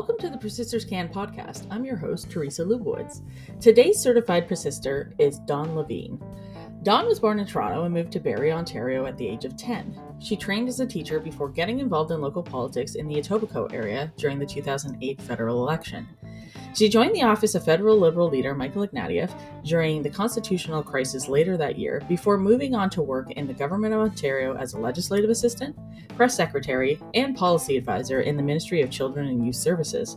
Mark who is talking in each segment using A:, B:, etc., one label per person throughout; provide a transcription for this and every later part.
A: Welcome to the Persisters Can podcast. I'm your host, Teresa Lubowitz. Today's certified persister is Dawn Levine. Dawn was born in Toronto and moved to Barrie, Ontario at the age of 10. She trained as a teacher before getting involved in local politics in the Etobicoke area during the 2008 federal election. She joined the office of federal Liberal leader Michael Ignatieff during the constitutional crisis later that year before moving on to work in the Government of Ontario as a legislative assistant, press secretary, and policy advisor in the Ministry of Children and Youth Services.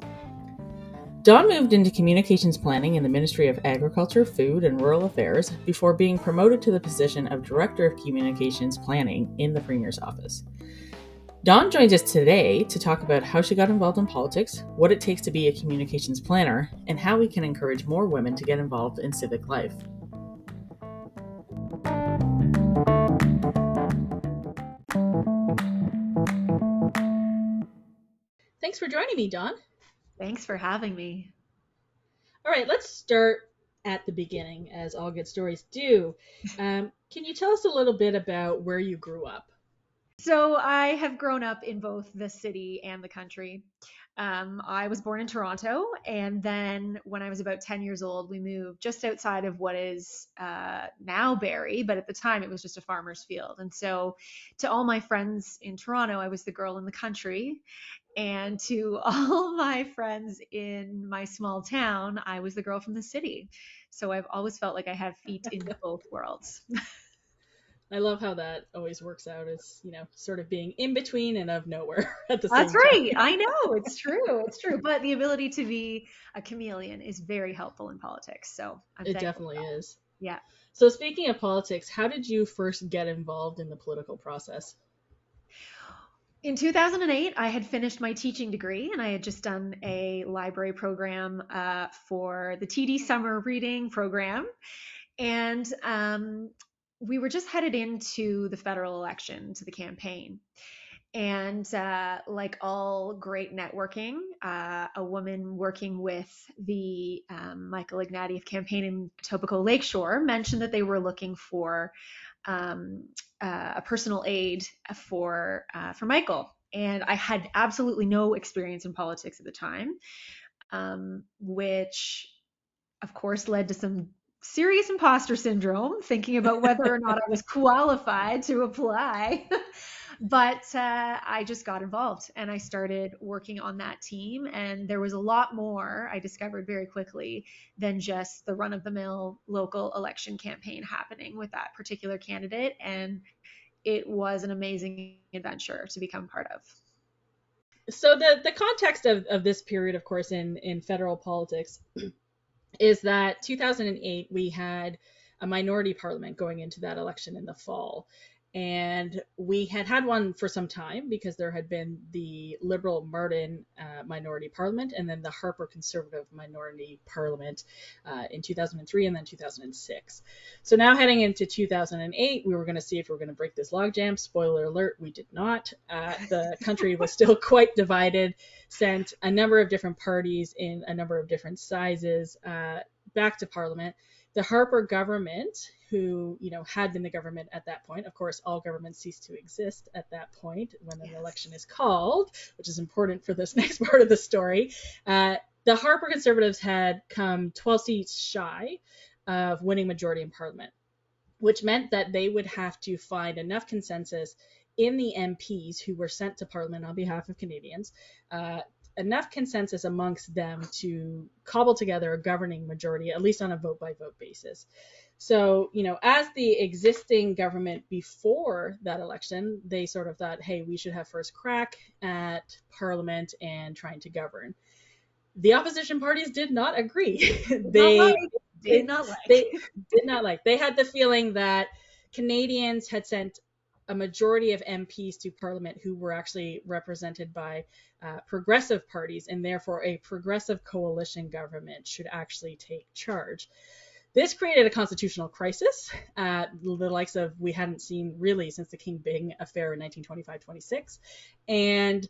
A: Dawn moved into communications planning in the Ministry of Agriculture, Food, and Rural Affairs before being promoted to the position of Director of Communications Planning in the Premier's office. Dawn joins us today to talk about how she got involved in politics, what it takes to be a communications planner, and how we can encourage more women to get involved in civic life. Thanks for joining me, Dawn.
B: Thanks for having me.
A: All right, let's start at the beginning, as all good stories do. Um, can you tell us a little bit about where you grew up?
B: So I have grown up in both the city and the country. Um, I was born in Toronto, and then when I was about 10 years old, we moved just outside of what is uh, now Barrie, but at the time it was just a farmer's field. And so, to all my friends in Toronto, I was the girl in the country, and to all my friends in my small town, I was the girl from the city. So I've always felt like I have feet in both worlds.
A: I love how that always works out as, you know, sort of being in between and of nowhere at the
B: That's right. I know. It's true. It's true. But the ability to be a chameleon is very helpful in politics. So
A: I'm it definitely is.
B: Yeah.
A: So speaking of politics, how did you first get involved in the political process?
B: In 2008, I had finished my teaching degree and I had just done a library program uh, for the TD Summer Reading Program. And um, we were just headed into the federal election to the campaign. And uh, like all great networking, uh, a woman working with the um, Michael Ignatieff campaign in Etobicoke Lakeshore mentioned that they were looking for um, uh, a personal aide for uh, for Michael. And I had absolutely no experience in politics at the time, um, which of course led to some serious imposter syndrome, thinking about whether or not I was qualified to apply. but uh, I just got involved and I started working on that team. And there was a lot more I discovered very quickly than just the run of the mill local election campaign happening with that particular candidate. And it was an amazing adventure to become part of.
A: So the the context of, of this period, of course, in in federal politics is that 2008 we had a minority parliament going into that election in the fall. And we had had one for some time because there had been the Liberal Martin uh, minority parliament and then the Harper Conservative minority parliament uh, in 2003 and then 2006. So now heading into 2008, we were going to see if we are going to break this logjam. Spoiler alert, we did not. Uh, the country was still quite divided, sent a number of different parties in a number of different sizes uh, back to parliament the Harper government, who you know had been the government at that point, of course, all governments cease to exist at that point when an yes. election is called, which is important for this next part of the story. Uh, the Harper Conservatives had come 12 seats shy of winning majority in Parliament, which meant that they would have to find enough consensus in the MPs who were sent to Parliament on behalf of Canadians uh, enough consensus amongst them to cobble together a governing majority, at least on a vote by vote basis. So, you know, as the existing government before that election, they sort of thought, hey, we should have first crack at parliament and trying to govern. The opposition parties did not agree.
B: they not like. did not like.
A: They did not like. They had the feeling that Canadians had sent a majority of MPs to Parliament who were actually represented by uh, progressive parties, and therefore a progressive coalition government should actually take charge. This created a constitutional crisis, uh, the likes of we hadn't seen really since the King Byng affair in 1925 26. And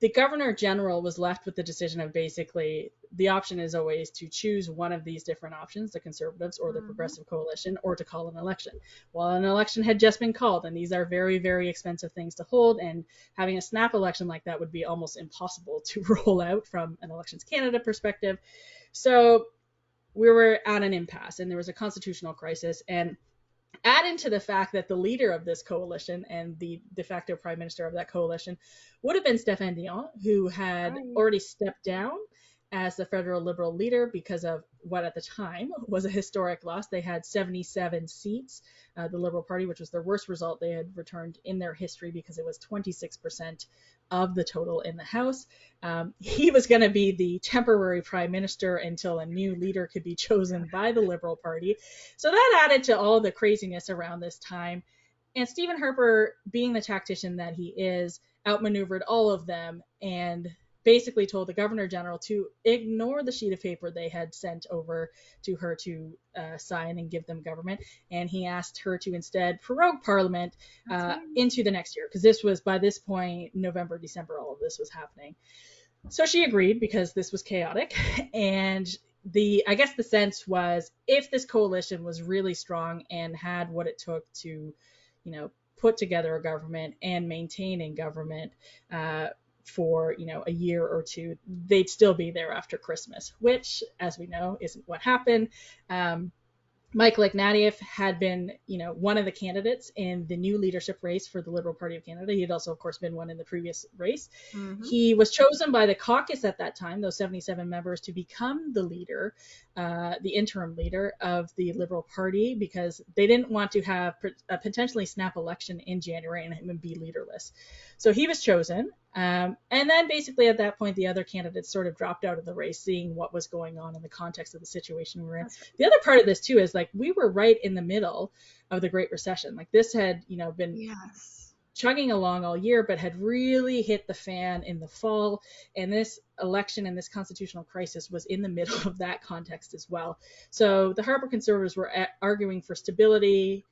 A: the governor general was left with the decision of basically the option is always to choose one of these different options, the conservatives or the mm-hmm. progressive coalition, or to call an election. Well, an election had just been called, and these are very, very expensive things to hold, and having a snap election like that would be almost impossible to roll out from an Elections Canada perspective. So we were at an impasse, and there was a constitutional crisis, and add into the fact that the leader of this coalition and the de facto prime minister of that coalition would have been Stéphane Dion, who had right. already stepped down as the federal liberal leader because of what at the time was a historic loss. They had 77 seats, uh, the Liberal Party, which was their worst result they had returned in their history because it was 26% of the total in the House. Um, he was going to be the temporary prime minister until a new leader could be chosen by the Liberal Party. So that added to all the craziness around this time. And Stephen Harper, being the tactician that he is, outmaneuvered all of them and basically told the governor general to ignore the sheet of paper they had sent over to her to uh, sign and give them government. And he asked her to instead prorogue parliament uh, into the next year, because this was by this point, November, December, all of this was happening. So she agreed because this was chaotic. And the I guess the sense was if this coalition was really strong and had what it took to, you know, put together a government and maintain a government, uh, for you know a year or two, they'd still be there after Christmas, which, as we know, isn't what happened. Um, Michael Ignatieff had been, you know, one of the candidates in the new leadership race for the Liberal Party of Canada. He had also, of course, been one in the previous race. Mm-hmm. He was chosen by the caucus at that time, those 77 members, to become the leader, uh, the interim leader of the Liberal Party, because they didn't want to have a potentially snap election in January and him be leaderless. So he was chosen. Um, and then basically at that point, the other candidates sort of dropped out of the race, seeing what was going on in the context of the situation we were in. The other part of this too is like we were right in the middle of the Great Recession. Like this had, you know, been yes. chugging along all year, but had really hit the fan in the fall. And this election and this constitutional crisis was in the middle of that context as well. So the Harper conservatives were arguing for stability,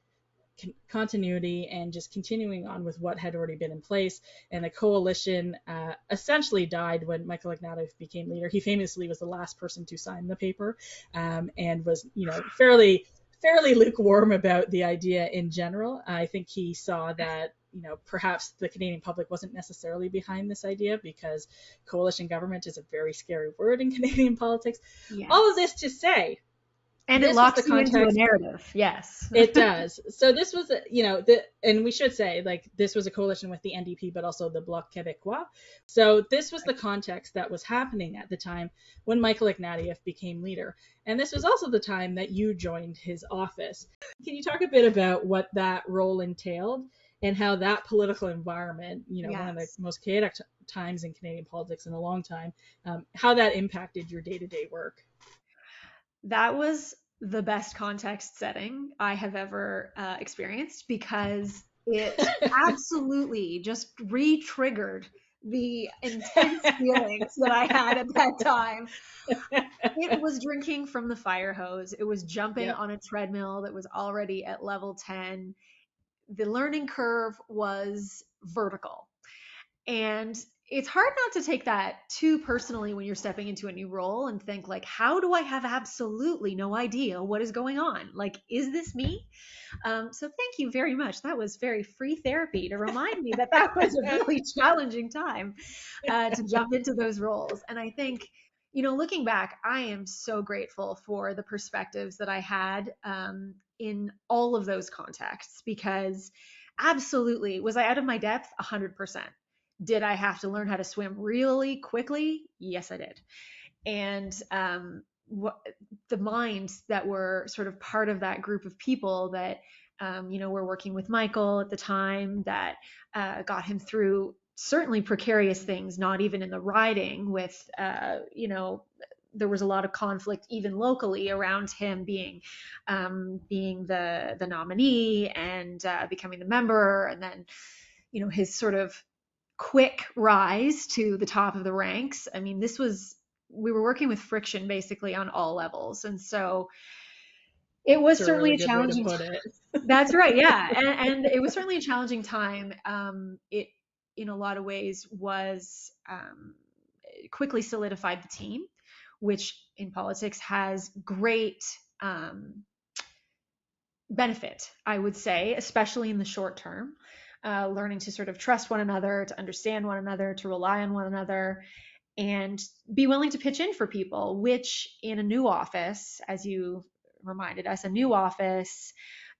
A: continuity and just continuing on with what had already been in place. And the coalition uh, essentially died when Michael Ignatieff became leader. He famously was the last person to sign the paper um, and was, you know, fairly fairly lukewarm about the idea in general. I think he saw that you know perhaps the Canadian public wasn't necessarily behind this idea because coalition government is a very scary word in Canadian politics. Yes. All of this to say
B: and this it locks you into a narrative. Yes,
A: it does. So this was, you know, the and we should say like this was a coalition with the NDP, but also the Bloc Québécois. So this was the context that was happening at the time when Michael Ignatieff became leader, and this was also the time that you joined his office. Can you talk a bit about what that role entailed and how that political environment, you know, yes. one of the most chaotic t- times in Canadian politics in a long time, um, how that impacted your day-to-day work?
B: That was the best context setting I have ever uh, experienced because it absolutely just re triggered the intense feelings that I had at that time. It was drinking from the fire hose, it was jumping yep. on a treadmill that was already at level 10. The learning curve was vertical. And it's hard not to take that too personally when you're stepping into a new role and think like how do i have absolutely no idea what is going on? Like is this me? Um, so thank you very much. That was very free therapy to remind me that that was a really challenging time uh, to jump into those roles. And i think you know looking back i am so grateful for the perspectives that i had um, in all of those contexts because absolutely was i out of my depth? 100% did I have to learn how to swim really quickly? Yes, I did. And um, what, the minds that were sort of part of that group of people that, um, you know, were working with Michael at the time that uh, got him through certainly precarious things, not even in the riding with, uh, you know, there was a lot of conflict even locally around him being um, being the the nominee and uh, becoming the member and then you know his sort of quick rise to the top of the ranks. I mean, this was we were working with friction basically on all levels, and so it was That's certainly a, really a challenging. That's right, yeah, and, and, it was certainly a challenging time. Um, it in a lot of ways was um, quickly solidified the team, which in politics has great um, benefit, I would say, especially in the short term. Uh, learning to sort of trust one another, to understand one another, to rely on one another, and be willing to pitch in for people, which in a new office, as you reminded us, a new office,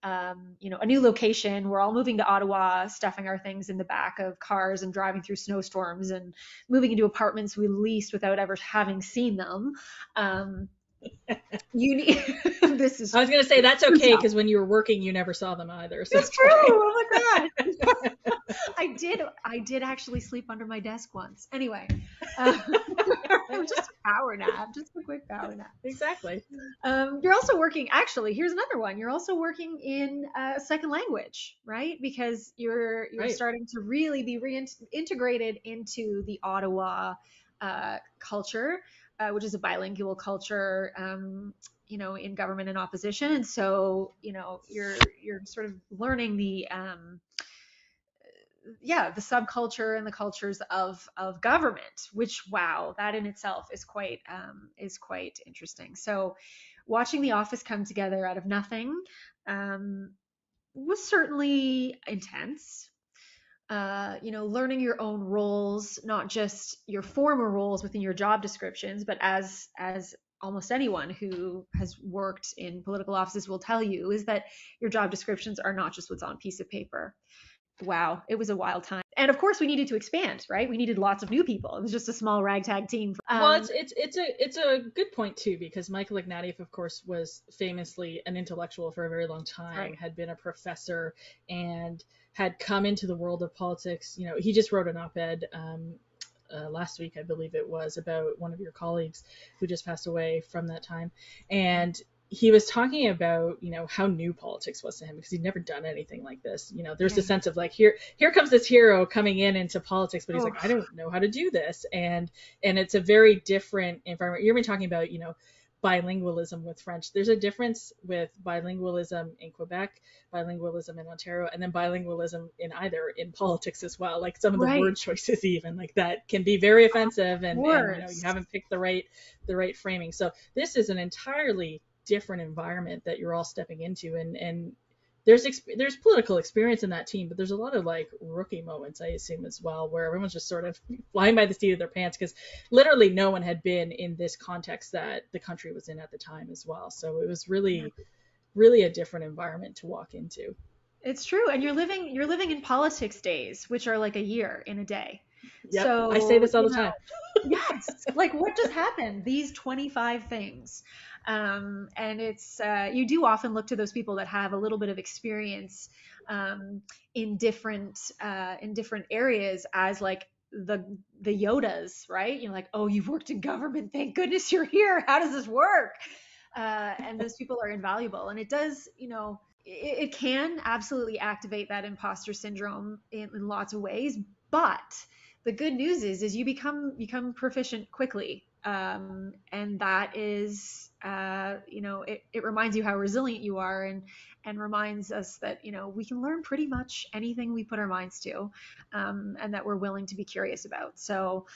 B: um, you know, a new location. We're all moving to Ottawa, stuffing our things in the back of cars and driving through snowstorms and moving into apartments we leased without ever having seen them. Um, you need this is
A: I was gonna say that's okay because when you were working you never saw them either.
B: So it's true. Oh my god. I did I did actually sleep under my desk once. Anyway. Uh, just a power nap, just a quick power nap.
A: Exactly.
B: Um, you're also working actually, here's another one. You're also working in a second language, right? Because you're you're right. starting to really be reintegrated into the Ottawa uh, culture uh, which is a bilingual culture, um, you know, in government and opposition. And so, you know, you're you're sort of learning the um, yeah the subculture and the cultures of of government which wow that in itself is quite um, is quite interesting so watching the office come together out of nothing um, was certainly intense uh, you know, learning your own roles, not just your former roles within your job descriptions, but as as almost anyone who has worked in political offices will tell you, is that your job descriptions are not just what's on a piece of paper. Wow, it was a wild time. And of course, we needed to expand, right? We needed lots of new people. It was just a small ragtag team.
A: Um, well, it's it's it's a it's a good point too because Michael Ignatieff, of course, was famously an intellectual for a very long time, right. had been a professor, and had come into the world of politics. You know, he just wrote an op-ed um, uh, last week, I believe it was, about one of your colleagues who just passed away from that time, and he was talking about you know how new politics was to him because he'd never done anything like this you know there's yeah. a sense of like here here comes this hero coming in into politics but he's oh. like i don't know how to do this and and it's a very different environment you're been talking about you know bilingualism with French. There's a difference with bilingualism in Quebec, bilingualism in Ontario, and then bilingualism in either in politics as well. Like some of the right. word choices, even like that, can be very offensive, and, and you know you haven't picked the right the right framing. So this is an entirely different environment that you're all stepping into, and and there's exp- there's political experience in that team, but there's a lot of like rookie moments, I assume as well, where everyone's just sort of flying by the seat of their pants because literally no one had been in this context that the country was in at the time as well. So it was really, really a different environment to walk into.
B: It's true, and you're living you're living in politics days, which are like a year in a day.
A: Yep, so I say this all the know, time.
B: yes, like what just happened? These 25 things. Um, and it's uh, you do often look to those people that have a little bit of experience um, in different uh, in different areas as like the the Yodas, right? You're like, oh, you've worked in government. Thank goodness you're here. How does this work? Uh, and those people are invaluable. And it does, you know, it, it can absolutely activate that imposter syndrome in, in lots of ways. But the good news is, is you become become proficient quickly um, and that is uh, you know it, it reminds you how resilient you are and and reminds us that you know we can learn pretty much anything we put our minds to um, and that we're willing to be curious about. So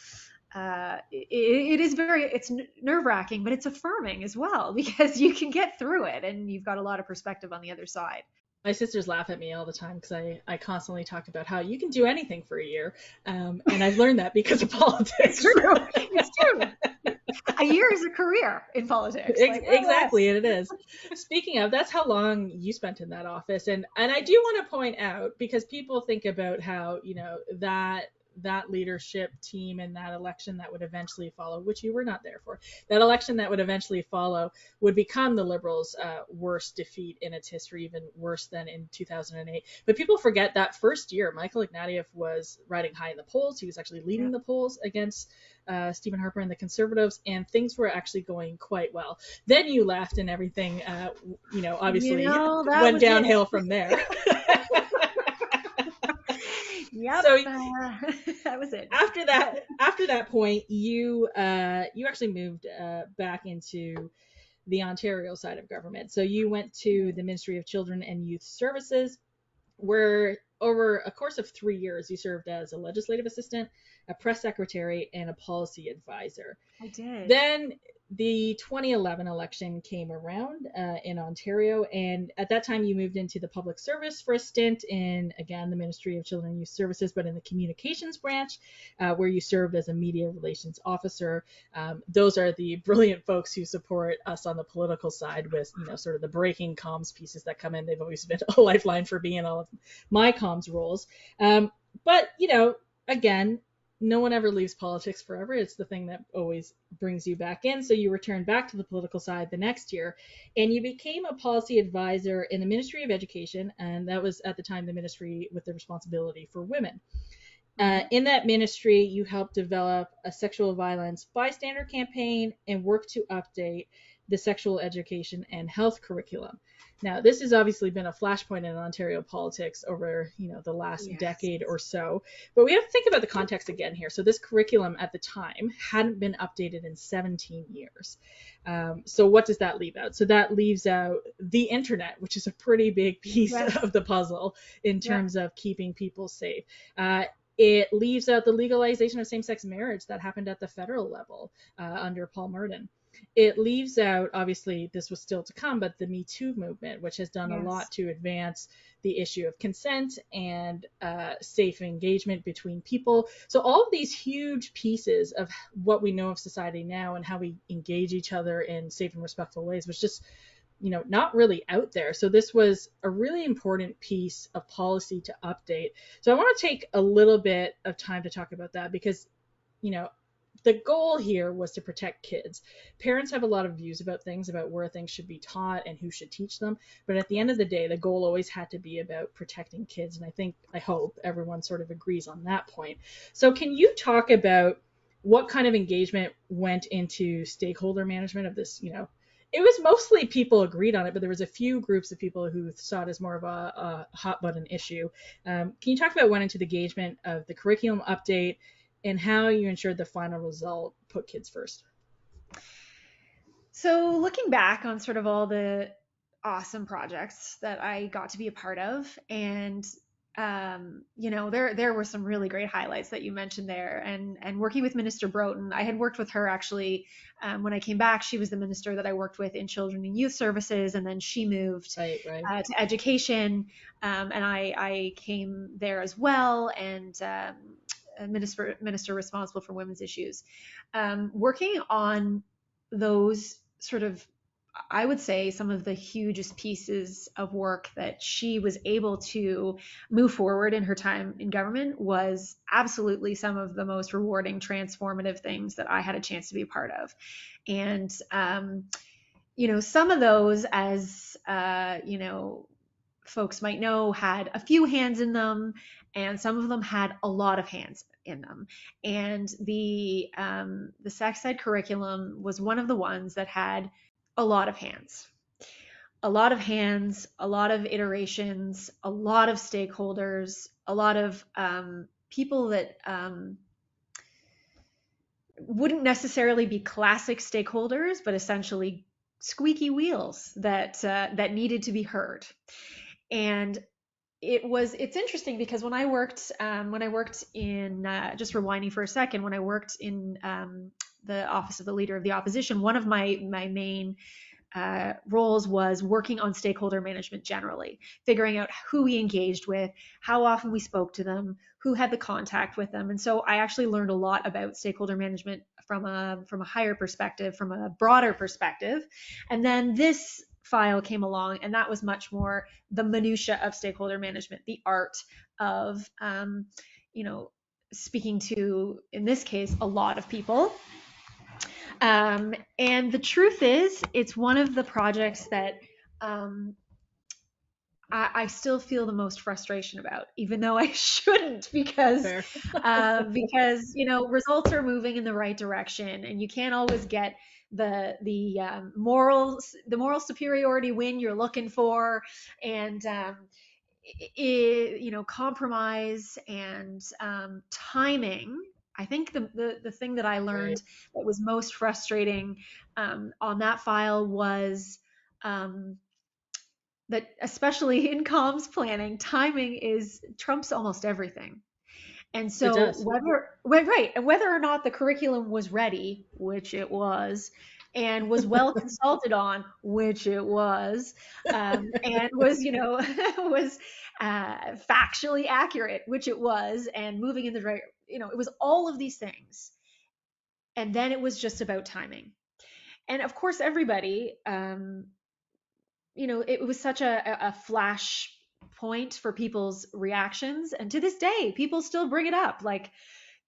B: uh, it, it is very it's nerve wracking but it's affirming as well because you can get through it and you've got a lot of perspective on the other side
A: my sisters laugh at me all the time because I, I constantly talk about how you can do anything for a year. Um, and I've learned that because of politics.
B: It's true. It's true. a year is a career in politics.
A: Like, exactly, and it is. Speaking of, that's how long you spent in that office. And and I do want to point out because people think about how, you know, that that leadership team and that election that would eventually follow, which you were not there for, that election that would eventually follow would become the Liberals' uh, worst defeat in its history, even worse than in 2008. But people forget that first year, Michael Ignatieff was riding high in the polls. He was actually leading yeah. the polls against uh, Stephen Harper and the Conservatives, and things were actually going quite well. Then you left, and everything, uh, you know, obviously you know, went downhill it. from there.
B: Yep. So uh, that was it.
A: After that, after that point, you uh, you actually moved uh, back into the Ontario side of government. So you went to the Ministry of Children and Youth Services, where over a course of three years, you served as a legislative assistant, a press secretary, and a policy advisor.
B: I did.
A: Then the 2011 election came around uh, in Ontario, and at that time you moved into the public service for a stint in, again, the Ministry of Children and Youth Services, but in the communications branch, uh, where you served as a media relations officer. Um, those are the brilliant folks who support us on the political side with, you know, sort of the breaking comms pieces that come in. They've always been a lifeline for me in all of my comms roles. Um, but, you know, again, no one ever leaves politics forever. It's the thing that always brings you back in. So you return back to the political side the next year, and you became a policy advisor in the Ministry of Education, and that was at the time the ministry with the responsibility for women. Uh, in that ministry, you helped develop a sexual violence bystander campaign and work to update the sexual education and health curriculum. Now, this has obviously been a flashpoint in Ontario politics over, you know, the last yes. decade or so. But we have to think about the context again here. So this curriculum at the time hadn't been updated in 17 years. Um, so what does that leave out? So that leaves out the internet, which is a pretty big piece yes. of the puzzle in terms of keeping people safe. Uh, it leaves out the legalization of same-sex marriage that happened at the federal level uh, under Paul Martin it leaves out obviously this was still to come but the me too movement which has done yes. a lot to advance the issue of consent and uh, safe engagement between people. So all of these huge pieces of what we know of society now and how we engage each other in safe and respectful ways was just you know not really out there. So this was a really important piece of policy to update. So i want to take a little bit of time to talk about that because you know the goal here was to protect kids. Parents have a lot of views about things, about where things should be taught and who should teach them. But at the end of the day, the goal always had to be about protecting kids. And I think, I hope everyone sort of agrees on that point. So, can you talk about what kind of engagement went into stakeholder management of this, you know, it was mostly people agreed on it, but there was a few groups of people who saw it as more of a, a hot button issue. Um, can you talk about what went into the engagement of the curriculum update and how you ensured the final result put kids first.
B: So, looking back on sort of all the awesome projects that I got to be a part of, and um, you know, there there were some really great highlights that you mentioned there, and and working with Minister Broten, I had worked with her actually um, when I came back. She was the minister that I worked with in Children and Youth Services, and then she moved
A: right, right.
B: Uh, to Education, um, and I I came there as well, and um, minister, minister responsible for women's issues, um, working on those sort of I would say some of the hugest pieces of work that she was able to move forward in her time in government was absolutely some of the most rewarding, transformative things that I had a chance to be a part of. And, um, you know, some of those, as, uh, you know, folks might know, had a few hands in them, and some of them had a lot of hands in them. And the um, the sex ed curriculum was one of the ones that had a lot of hands, a lot of hands, a lot of iterations, a lot of stakeholders, a lot of um, people that um, wouldn't necessarily be classic stakeholders, but essentially squeaky wheels that uh, that needed to be heard. And it was it's interesting because when I worked um, when I worked in uh, just rewinding for a second when I worked in um, the office of the leader of the opposition one of my my main uh, roles was working on stakeholder management generally, figuring out who we engaged with, how often we spoke to them, who had the contact with them, and so I actually learned a lot about stakeholder management from a from a higher perspective, from a broader perspective, and then this file came along, and that was much more the minutia of stakeholder management, the art of, um, you know, speaking to, in this case, a lot of people. Um, and the truth is, it's one of the projects that um, I, I, still feel the most frustration about, even though I shouldn't, because uh, because you know results are moving in the right direction, and you can't always get the the um, morals the moral superiority win you're looking for and um, it, you know compromise and um, timing. I think the, the, the thing that I learned that was most frustrating um, on that file was um, that especially in comms planning, timing is trumps almost everything. And so whether right, and whether or not the curriculum was ready, which it was, and was well consulted on, which it was, um, and was you know was uh, factually accurate, which it was, and moving in the right, you know, it was all of these things. And then it was just about timing. And of course, everybody, um, you know, it was such a, a flash point for people's reactions. And to this day, people still bring it up. Like,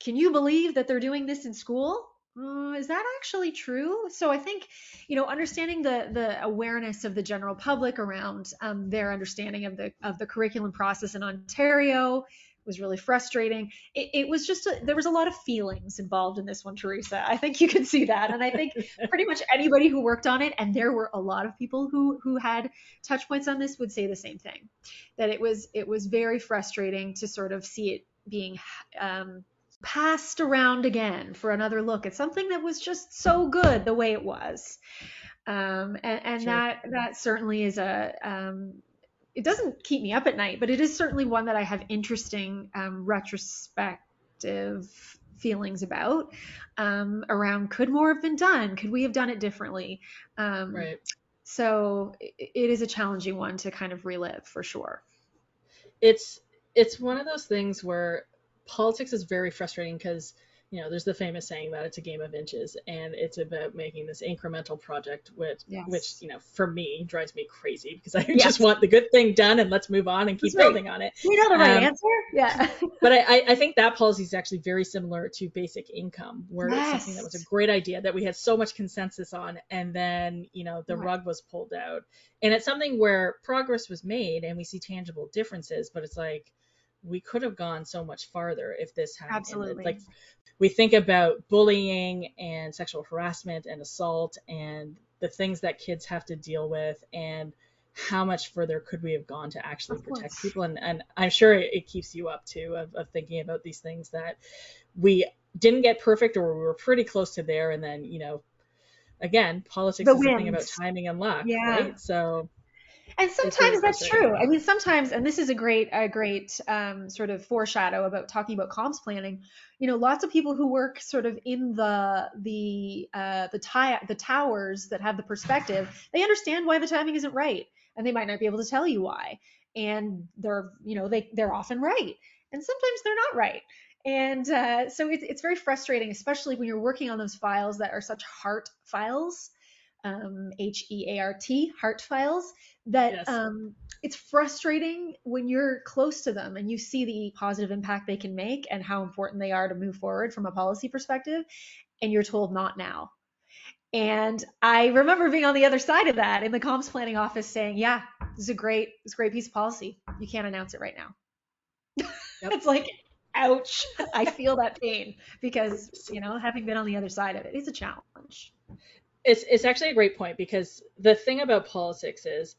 B: can you believe that they're doing this in school? Uh, is that actually true? So I think, you know, understanding the the awareness of the general public around um, their understanding of the of the curriculum process in Ontario was really frustrating. It, it was just a, there was a lot of feelings involved in this one, Teresa. I think you can see that, and I think pretty much anybody who worked on it, and there were a lot of people who who had touch points on this, would say the same thing. That it was it was very frustrating to sort of see it being um, passed around again for another look at something that was just so good the way it was. Um, and, and sure. that that certainly is a um, it doesn't keep me up at night, but it is certainly one that I have interesting um, retrospective feelings about um, around could more have been done? Could we have done it differently? Um,
A: right.
B: So it, it is a challenging one to kind of relive for sure.
A: It's it's one of those things where politics is very frustrating because you know, there's the famous saying that it's a game of inches, and it's about making this incremental project, which, yes. which you know, for me drives me crazy because I yes. just want the good thing done and let's move on and keep right. building on it.
B: You know the right um, answer, yeah.
A: but I, I think that policy is actually very similar to basic income, where yes. it's something that was a great idea that we had so much consensus on, and then you know the right. rug was pulled out, and it's something where progress was made and we see tangible differences, but it's like we could have gone so much farther if this had
B: absolutely ended.
A: like we think about bullying and sexual harassment and assault and the things that kids have to deal with and how much further could we have gone to actually of protect course. people and, and i'm sure it, it keeps you up too of, of thinking about these things that we didn't get perfect or we were pretty close to there and then you know again politics the is something about timing and luck yeah. right so
B: and sometimes that's true. I mean, sometimes, and this is a great, a great um, sort of foreshadow about talking about comms planning. You know, lots of people who work sort of in the the uh, the tie the towers that have the perspective, they understand why the timing isn't right, and they might not be able to tell you why. And they're, you know, they they're often right, and sometimes they're not right. And uh, so it's it's very frustrating, especially when you're working on those files that are such heart files um, H E A R T, heart files, that yes. um, it's frustrating when you're close to them and you see the positive impact they can make and how important they are to move forward from a policy perspective, and you're told not now. And I remember being on the other side of that in the comms planning office saying, yeah, this is a great, it's a great piece of policy. You can't announce it right now. Yep. it's like, ouch. I feel that pain because, you know, having been on the other side of it, it's a challenge
A: it's it's actually a great point because the thing about politics is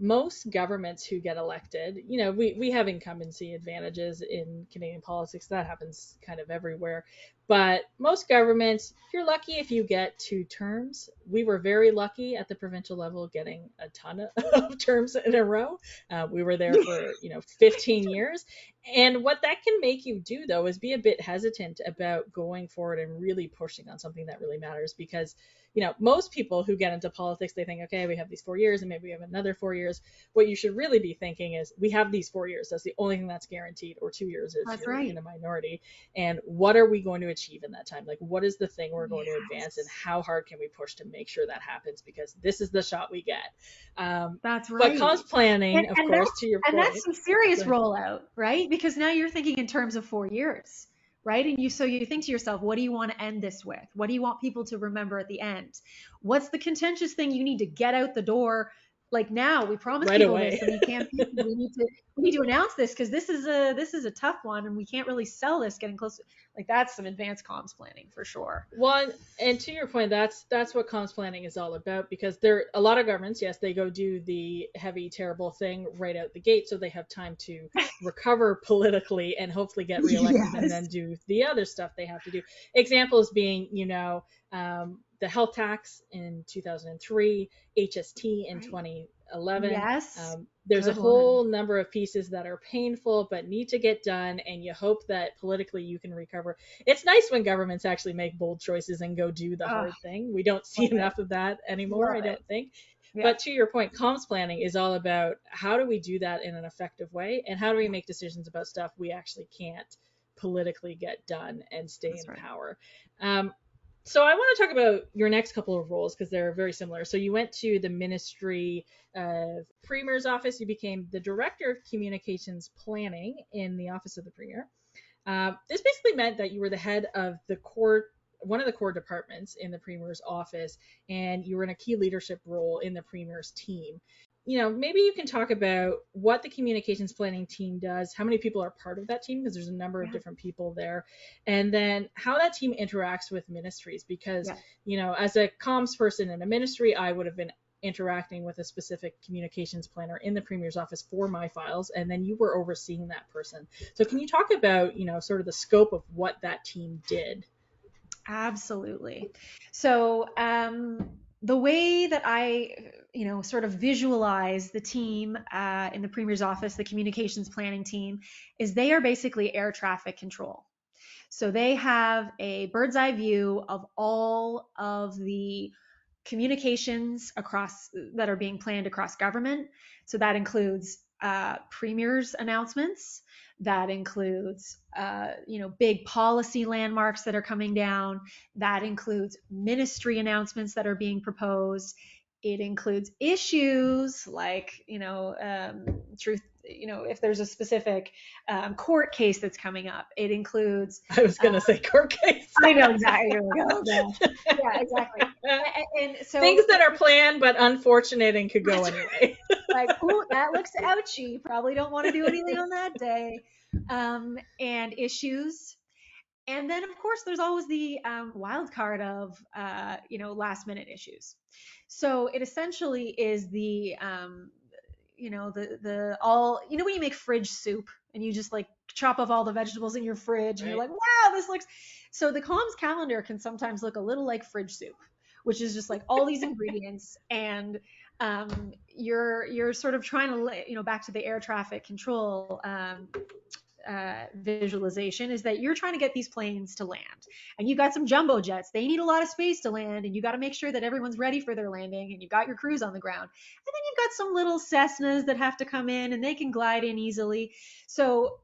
A: most governments who get elected, you know, we, we have incumbency advantages in Canadian politics. That happens kind of everywhere. But most governments, you're lucky if you get two terms. We were very lucky at the provincial level getting a ton of, terms in a row. Uh, we were there for, you know, 15 years. And what that can make you do, though, is be a bit hesitant about going forward and really pushing on something that really matters because – you know, most people who get into politics, they think, okay, we have these four years and maybe we have another four years. What you should really be thinking is, we have these four years. That's the only thing that's guaranteed, or two years if that's you're right. in a minority. And what are we going to achieve in that time? Like, what is the thing we're going yes. to advance, and how hard can we push to make sure that happens? Because this is the shot we get. Um,
B: that's right.
A: But comms planning, and, of and course, to your
B: and
A: point.
B: And that's some serious rollout, right? Because now you're thinking in terms of four years right? And you so you think to yourself, what do you want to end this with? What do you want people to remember at the end? What's the contentious thing you need to get out the door like now we promise right people away. this and we can't we need to we need to announce this because this is a this is a tough one and we can't really sell this getting close like that's some advanced comms planning for sure
A: one and to your point that's that's what comms planning is all about because there a lot of governments yes they go do the heavy terrible thing right out the gate so they have time to recover politically and hopefully get reelected yes. and then do the other stuff they have to do examples being you know um, the health tax in 2003, HST in right. 11.
B: Yes.
A: Um, there's
B: Good
A: a whole number of pieces that are painful but need to get done, and you hope that politically you can recover. It's nice when governments actually make bold choices and go do the
B: Oh,
A: hard thing. We don't see
B: love it.
A: enough of that anymore, I don't
B: it.
A: think.
B: Yeah.
A: But to your point, comms planning is all about how do we do that in an effective way, and how do we make decisions about stuff we actually can't politically get done and stay
B: That's
A: in
B: right.
A: power. Um, so I want to talk about your next couple of roles because they're very similar. So you went to the Ministry of Premier's office. You became the Director of Communications Planning in the Office of the Premier. Um, this basically meant that you were the head of the core, one of the core departments in the Premier's office, and you were in a key leadership role in the Premier's team. You know, maybe you can talk about what the communications planning team does, how many people are part of that team, because there's a number of different people there, and then how that team interacts with ministries. Because,
B: Yeah.
A: you know, as a comms person in a ministry, I would have been interacting with a specific communications planner in the premier's office for my files and then you were overseeing that person so can you talk about you know sort of the scope of what that team did
B: Absolutely. So, um, the way that I, you know, sort of visualize the team uh, in the Premier's office, the communications planning team, is they are basically air traffic control. So they have a bird's eye view of all of the communications across that are being planned across government. So that includes uh, premiers announcements. That includes, uh, you know, big policy landmarks that are coming down. That includes ministry announcements that are being proposed. It includes issues like, you know, um, truth, you know, if there's a specific um, court case that's coming up. It includes,
A: i was going to say court case
B: I know exactly. Yeah, yeah exactly. And, and so
A: things that are planned but unfortunate and could go anyway
B: like, ooh, that looks ouchy. Probably don't want to do anything on that day. Um, and issues. And then, of course, there's always the um, wild card of, uh, you know, last minute issues. So it essentially is the, um, you know, the the all, you know, when you make fridge soup and you just like chop up all the vegetables in your fridge and you're like, wow, this looks. So the comms calendar can sometimes look a little like fridge soup, which is just like all these ingredients and um, you're you're sort of trying to you know back to the air traffic control um, uh, visualization is that you're trying to get these planes to land. And you've got some jumbo jets. They need a lot of space to land and you got to make sure that everyone's ready for their landing and you've got your crews on the ground. And then you've got some little cessnas that have to come in and they can glide in easily. So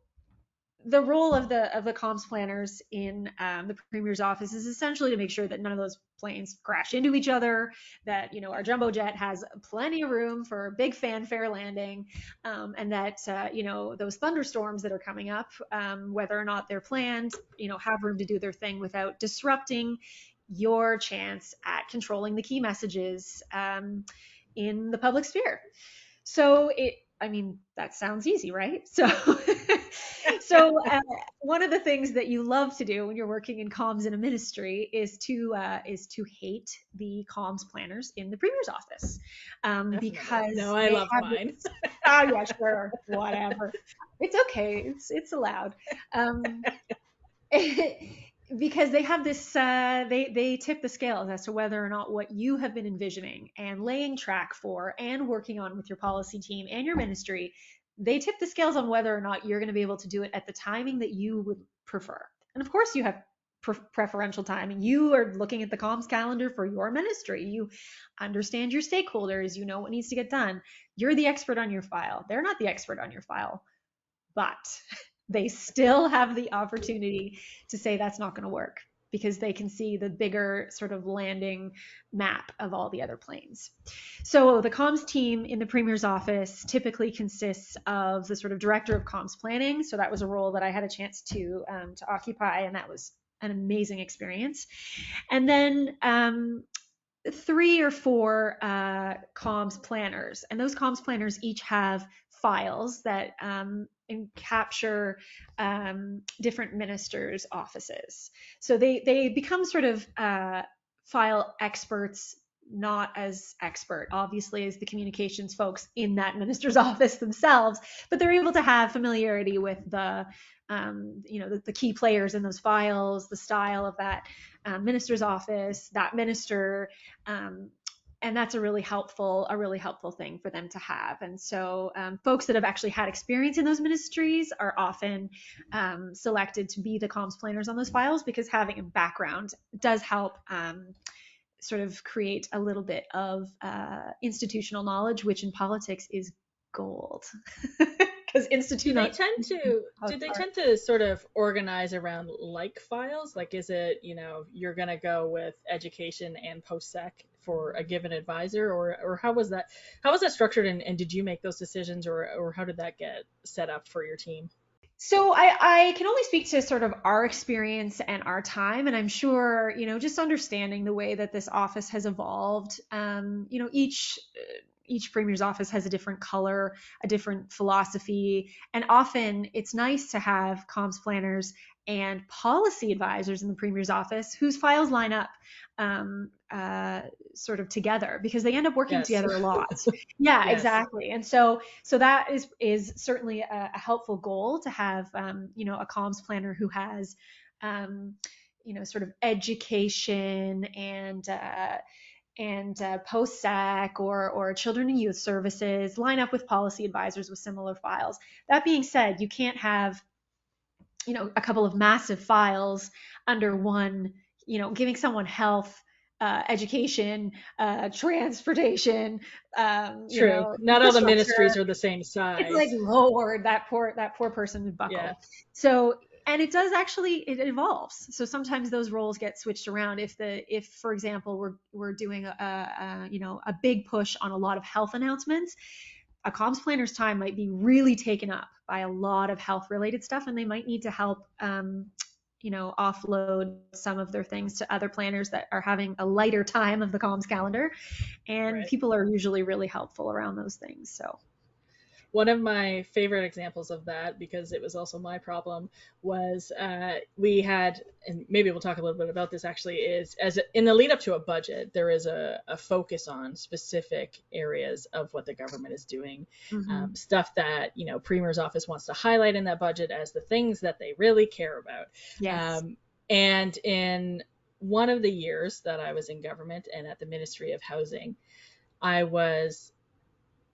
B: the role of the of the comms planners in um, the premier's office is essentially to make sure that none of those planes crash into each other that you know our jumbo jet has plenty of room for a big fanfare landing um, and that uh, you know those thunderstorms that are coming up um, whether or not they're planned you know have room to do their thing without disrupting your chance at controlling the key messages um, in the public sphere. So it i mean that sounds easy right? So so uh, one of the things that you love to do when you're working in comms in a ministry is to uh, is to hate the comms planners in the premier's office um, because
A: no i love mine.
B: this- oh yeah sure. Whatever. It's okay. It's it's allowed. Um, because they have this uh, they they tip the scales as to whether or not what you have been envisioning and laying track for and working on with your policy team and your ministry they tip the scales on whether or not you're going to be able to do it at the timing that you would prefer. And of course you have pre- preferential timing. You are looking at the comms calendar for your ministry. You understand your stakeholders. You know what needs to get done. You're the expert on your file. They're not the expert on your file. But they still have the opportunity to say that's not going to work because they can see the bigger sort of landing map of all the other planes. So the comms team in the premier's office typically consists of the sort of director of comms planning. So that was a role that I had a chance to um, to occupy, and that was an amazing experience. And then um, three or four uh, comms planners, and those comms planners each have files that um, and capture um, different ministers' offices. So they they become sort of uh, file experts, not as expert, obviously, as the communications folks in that minister's office themselves, but they're able to have familiarity with the um, you know the, the, key players in those files, the style of that um, minister's office, that minister. Um, and that's a really helpful a really helpful thing for them to have. And so um, folks that have actually had experience in those ministries are often um, selected to be the comms planners on those files because having a background does help um, sort of create a little bit of uh, institutional knowledge which in politics is gold because institute
A: do they tend to do they tend to sort of organize around like files? Like is it you know you're going to go with education and post sec for a given advisor? Or or how was that how was that structured and, and did you make those decisions or or how did that get set up for your team?
B: So I, I can only speak to sort of our experience and our time and i'm sure you know just understanding the way that this office has evolved um, you know each each premier's office has a different color, a different philosophy, and often it's nice to have comms planners and policy advisors in the premier's office whose files line up um, uh, sort of together because they end up working yes. together a lot. yeah, yes. exactly. And so so that is is certainly a, a helpful goal to have um, you know a comms planner who has um, you know sort of education and uh, and uh, post-sec or, or children and youth services line up with policy advisors with similar files. That being said, you can't have, you know, a couple of massive files under one, you know, giving someone health, uh, education, uh, transportation. Um,
A: True.
B: You know,
A: Not all the ministries are the same size.
B: It's like Lord, that poor that poor person would buckle. Yeah. So and it does actually it evolves. So sometimes those roles get switched around. If the if for example we're we're doing a, a you know a big push on a lot of health announcements a comms planner's time might be really taken up by a lot of health related stuff and they might need to help um, you know offload some of their things to other planners that are having a lighter time of the comms calendar. And right. people are usually really helpful around those things so
A: one of my favorite examples of that, because it was also my problem, was uh, we had, and maybe we'll talk a little bit about this actually, is as in the lead up to a budget, there is a, a focus on specific areas of what the government is doing, mm-hmm. um, stuff that you know Premier's office wants to highlight in that budget as the things that they really care about.
B: Yes. Um,
A: and in one of the years that I was in government and at the Ministry of Housing, I was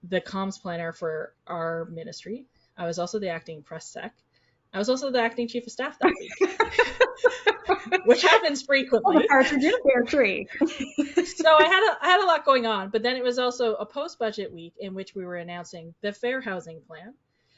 A: the comms planner for our ministry. I was also the acting press sec. I was also the acting chief of staff that week, which happens frequently.
B: Oh, partridge in a pear tree.
A: so I had a, I had a lot going on, but then it was also a post budget week in which we were announcing the fair housing plan,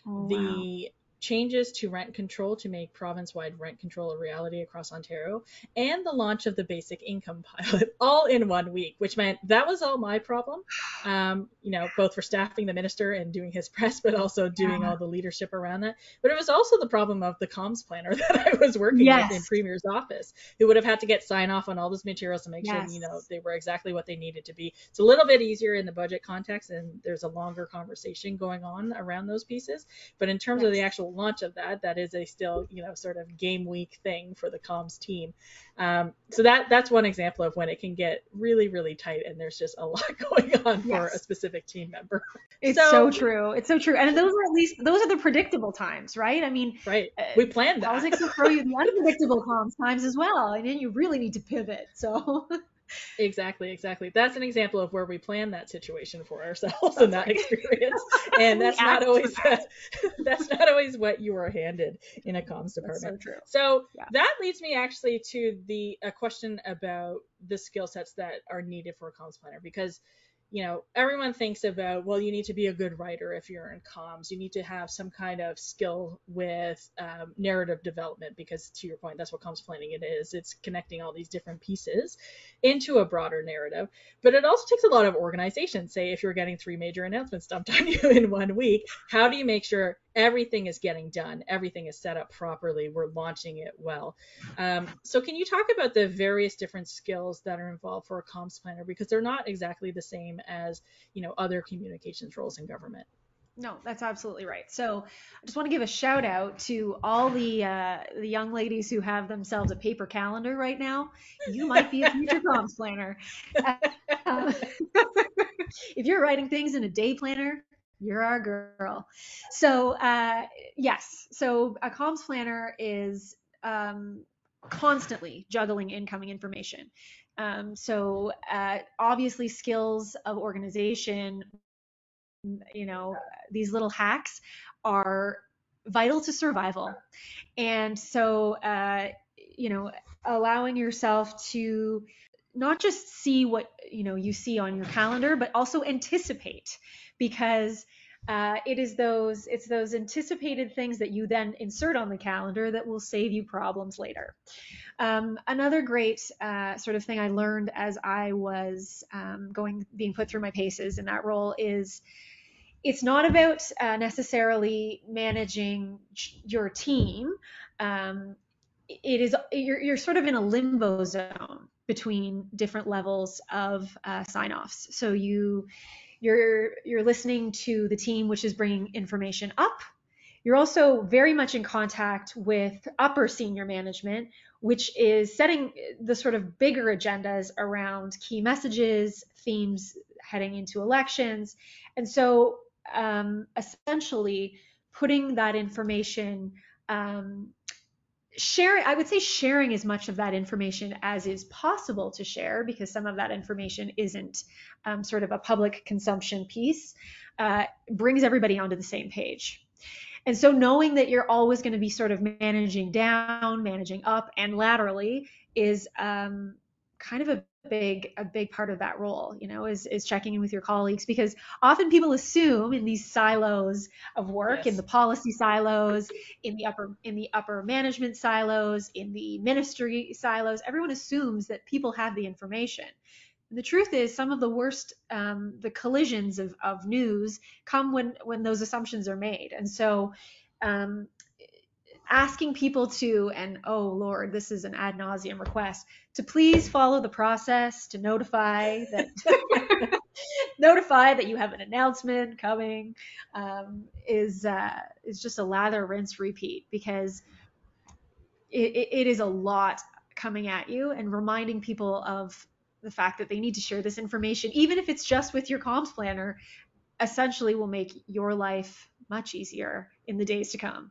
A: oh, the changes to rent control to make province wide rent control a reality across Ontario, and the launch of the basic income pilot all in one week, which meant that was all my problem. Um, you know, both for staffing the minister and doing his press, but also doing all the leadership around that. But it was also the problem of the comms planner that I was working yes. with in Premier's office, who would have had to get sign off on all those materials to make yes. sure, you know, they were exactly what they needed to be. It's a little bit easier in the budget context, and there's a longer conversation going on around those pieces. But in terms yes. of the actual launch of that. That is a still, you know, sort of game week thing for the comms team. Um, so that that's one example of when it can get really, really tight and there's just a lot going on yes. for a specific team member.
B: It's so, so, true. It's so true. And those are at least those are the predictable times, right? I mean,
A: right. Uh, we planned that.
B: I was Politics will throw you the unpredictable comms times as well, and then you really need to pivot. So.
A: Exactly, exactly. That's an example of where we plan that situation for ourselves and that experience. and that's not always that. that's not always what you are handed in a comms department.
B: so
A: so yeah. that leads me actually to the a question about the skill sets that are needed for a comms planner because you know, everyone thinks about, well, you need to be a good writer if you're in comms. You need to have some kind of skill with um, narrative development because, to your point, that's what comms planning it is. It's connecting all these different pieces into a broader narrative. But it also takes a lot of organization. Say, if you're getting three major announcements dumped on you in one week, how do you make sure everything is getting done everything is set up properly we're launching it well um, so can you talk about the various different skills that are involved for a comms planner because they're not exactly the same as you know other communications roles in government
B: no, that's absolutely right. So I just want to give a shout out to all the uh, the young ladies who have themselves a paper calendar right now. You might be a future comms planner. Uh, if you're writing things in a day planner, you're our girl. So uh, yes, so a comms planner is um, constantly juggling incoming information. Um, so uh, obviously, skills of organization, you know, these little hacks are vital to survival. And so, uh, you know, allowing yourself to not just see what you know you see on your calendar, but also anticipate because uh, it is those it's those anticipated things that you then insert on the calendar that will save you problems later. Um, another great uh, sort of thing I learned as I was um, going being put through my paces in that role is it's not about uh, necessarily managing your team. Um, it is you're, you're sort of in a limbo zone between different levels of uh, sign offs. So you you're you're listening to the team which is bringing information up. You're also very much in contact with upper senior management which is setting the sort of bigger agendas around key messages themes heading into elections. And so um, essentially putting that information um, sharing i would say sharing as much of that information as is possible to share because some of that information isn't um, sort of a public consumption piece uh, brings everybody onto the same page. And so knowing that you're always going to be sort of managing down managing up and laterally is um, kind of a big a big part of that role you know is is checking in with your colleagues because often people assume in these silos of work yes. in the policy silos in the upper in the upper management silos in the ministry silos everyone assumes that people have the information and the truth is some of the worst um, the collisions of, of news come when when those assumptions are made and so um, asking people to, and oh Lord, this is an ad nauseum request, to please follow the process to notify that notify that you have an announcement coming um, is uh, is just a lather, rinse, repeat because it, it, it is a lot coming at you and reminding people of the fact that they need to share this information, even if it's just with your comms planner, essentially will make your life much easier in the days to come.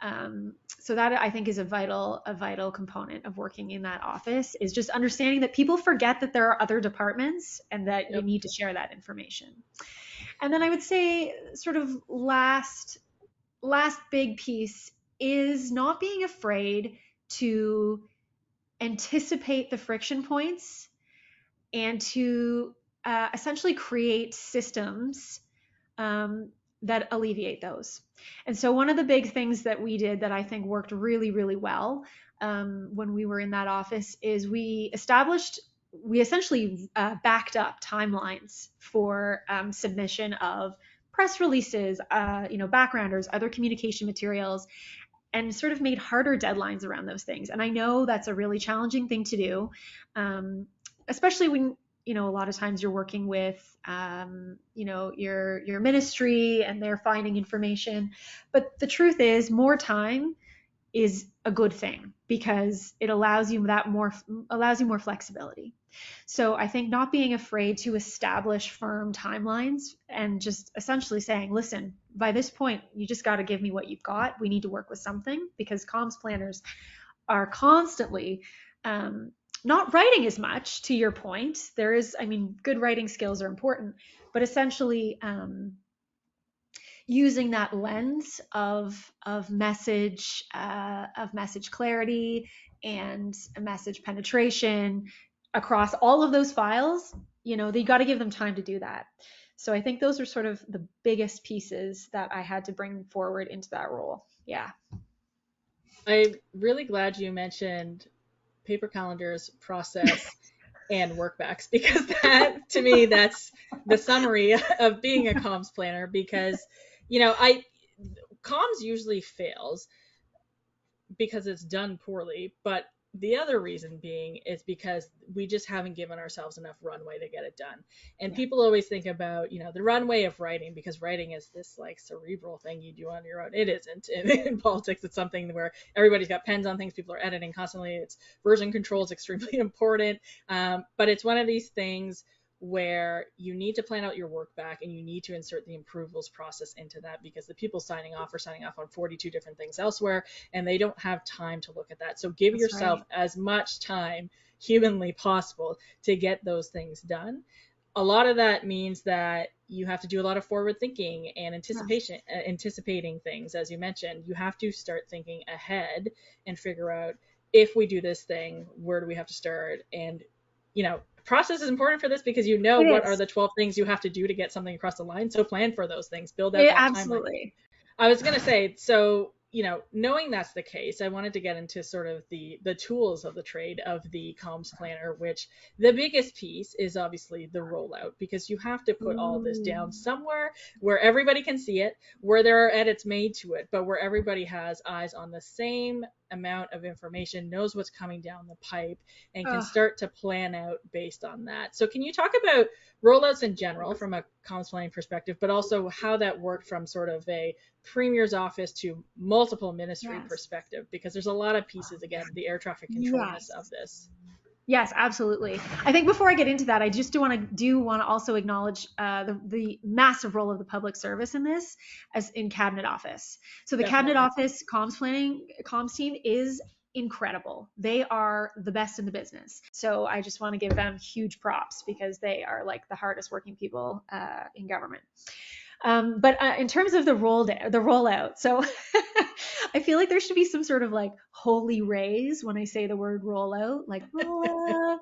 B: Um, so that I think is a vital a vital component of working in that office is just understanding that people forget that there are other departments and that yep. you need to share that information. And then I would say sort of last last big piece is not being afraid to anticipate the friction points and to uh, essentially create systems um, that alleviate those. And so, one of the big things that we did that I think worked really, really well um, when we were in that office is we established, we essentially uh, backed up timelines for um, submission of press releases, uh, you know, backgrounders, other communication materials, and sort of made harder deadlines around those things. And I know that's a really challenging thing to do, um, especially when you know a lot of times you're working with um, you know your your ministry and they're finding information. But the truth is more time is a good thing because it allows you that more allows you more flexibility. So i think not being afraid to establish firm timelines and just essentially saying listen by this point you just got to give me what you've got. We need to work with something because comms planners are constantly um, not writing as much to your point. There is i mean good writing skills are important but essentially um, using that lens of of message uh, of message clarity and message penetration across all of those files you know they got to give them time to do that. So i think those are sort of the biggest pieces that i had to bring forward into that role. Yeah.
A: I'm really glad you mentioned paper calendars, process, and workbacks because that to me that's the summary of being a comms planner because you know I comms usually fails because it's done poorly, but the other reason being is because we just haven't given ourselves enough runway to get it done. And yeah. people always think about, you know, the runway of writing because writing is this like cerebral thing you do on your own. It isn't. In, in politics, it's something where everybody's got pens on things, people are editing constantly. It's version control is extremely important. Um, but it's one of these things where you need to plan out your work back and you need to insert the approvals process into that because the people signing off are signing off on 42 different things elsewhere and they don't have time to look at that. So give That's yourself right. as much time humanly possible to get those things done. A lot of that means that you have to do a lot of forward thinking and anticipation uh, anticipating things as you mentioned. You have to start thinking ahead and figure out if we do this thing, where do we have to start and you know, process is important for this because you know it what is. are the 12 things you have to do to get something across the line. So plan for those things, build out yeah, absolutely. Timeline. I was going to say, so you know, knowing that's the case, I wanted to get into sort of the the tools of the trade of the comms planner, which the biggest piece is obviously the rollout because you have to put all this down mm. somewhere where everybody can see it, where there are edits made to it, but where everybody has eyes on the same amount of information, knows what's coming down the pipe, and can Ugh. start to plan out based on that. So, can you talk about rollouts in general from a comms planning perspective, but also how that worked from sort of a premier's office to multiple ministry yes. perspective? Because there's a lot of pieces, again, the air traffic control yes. of this.
B: Yes, absolutely. I think before I get into that, I just do want to do want to also acknowledge uh, the the massive role of the public service in this, as in cabinet office. So the Definitely. cabinet office comms planning comms team is incredible. They are the best in the business. So I just want to give them huge props because they are like the hardest working people uh, in government. Um, but uh, in terms of the roll the rollout, so I feel like there should be some sort of like holy raise when I say the word rollout, like roll
A: ah.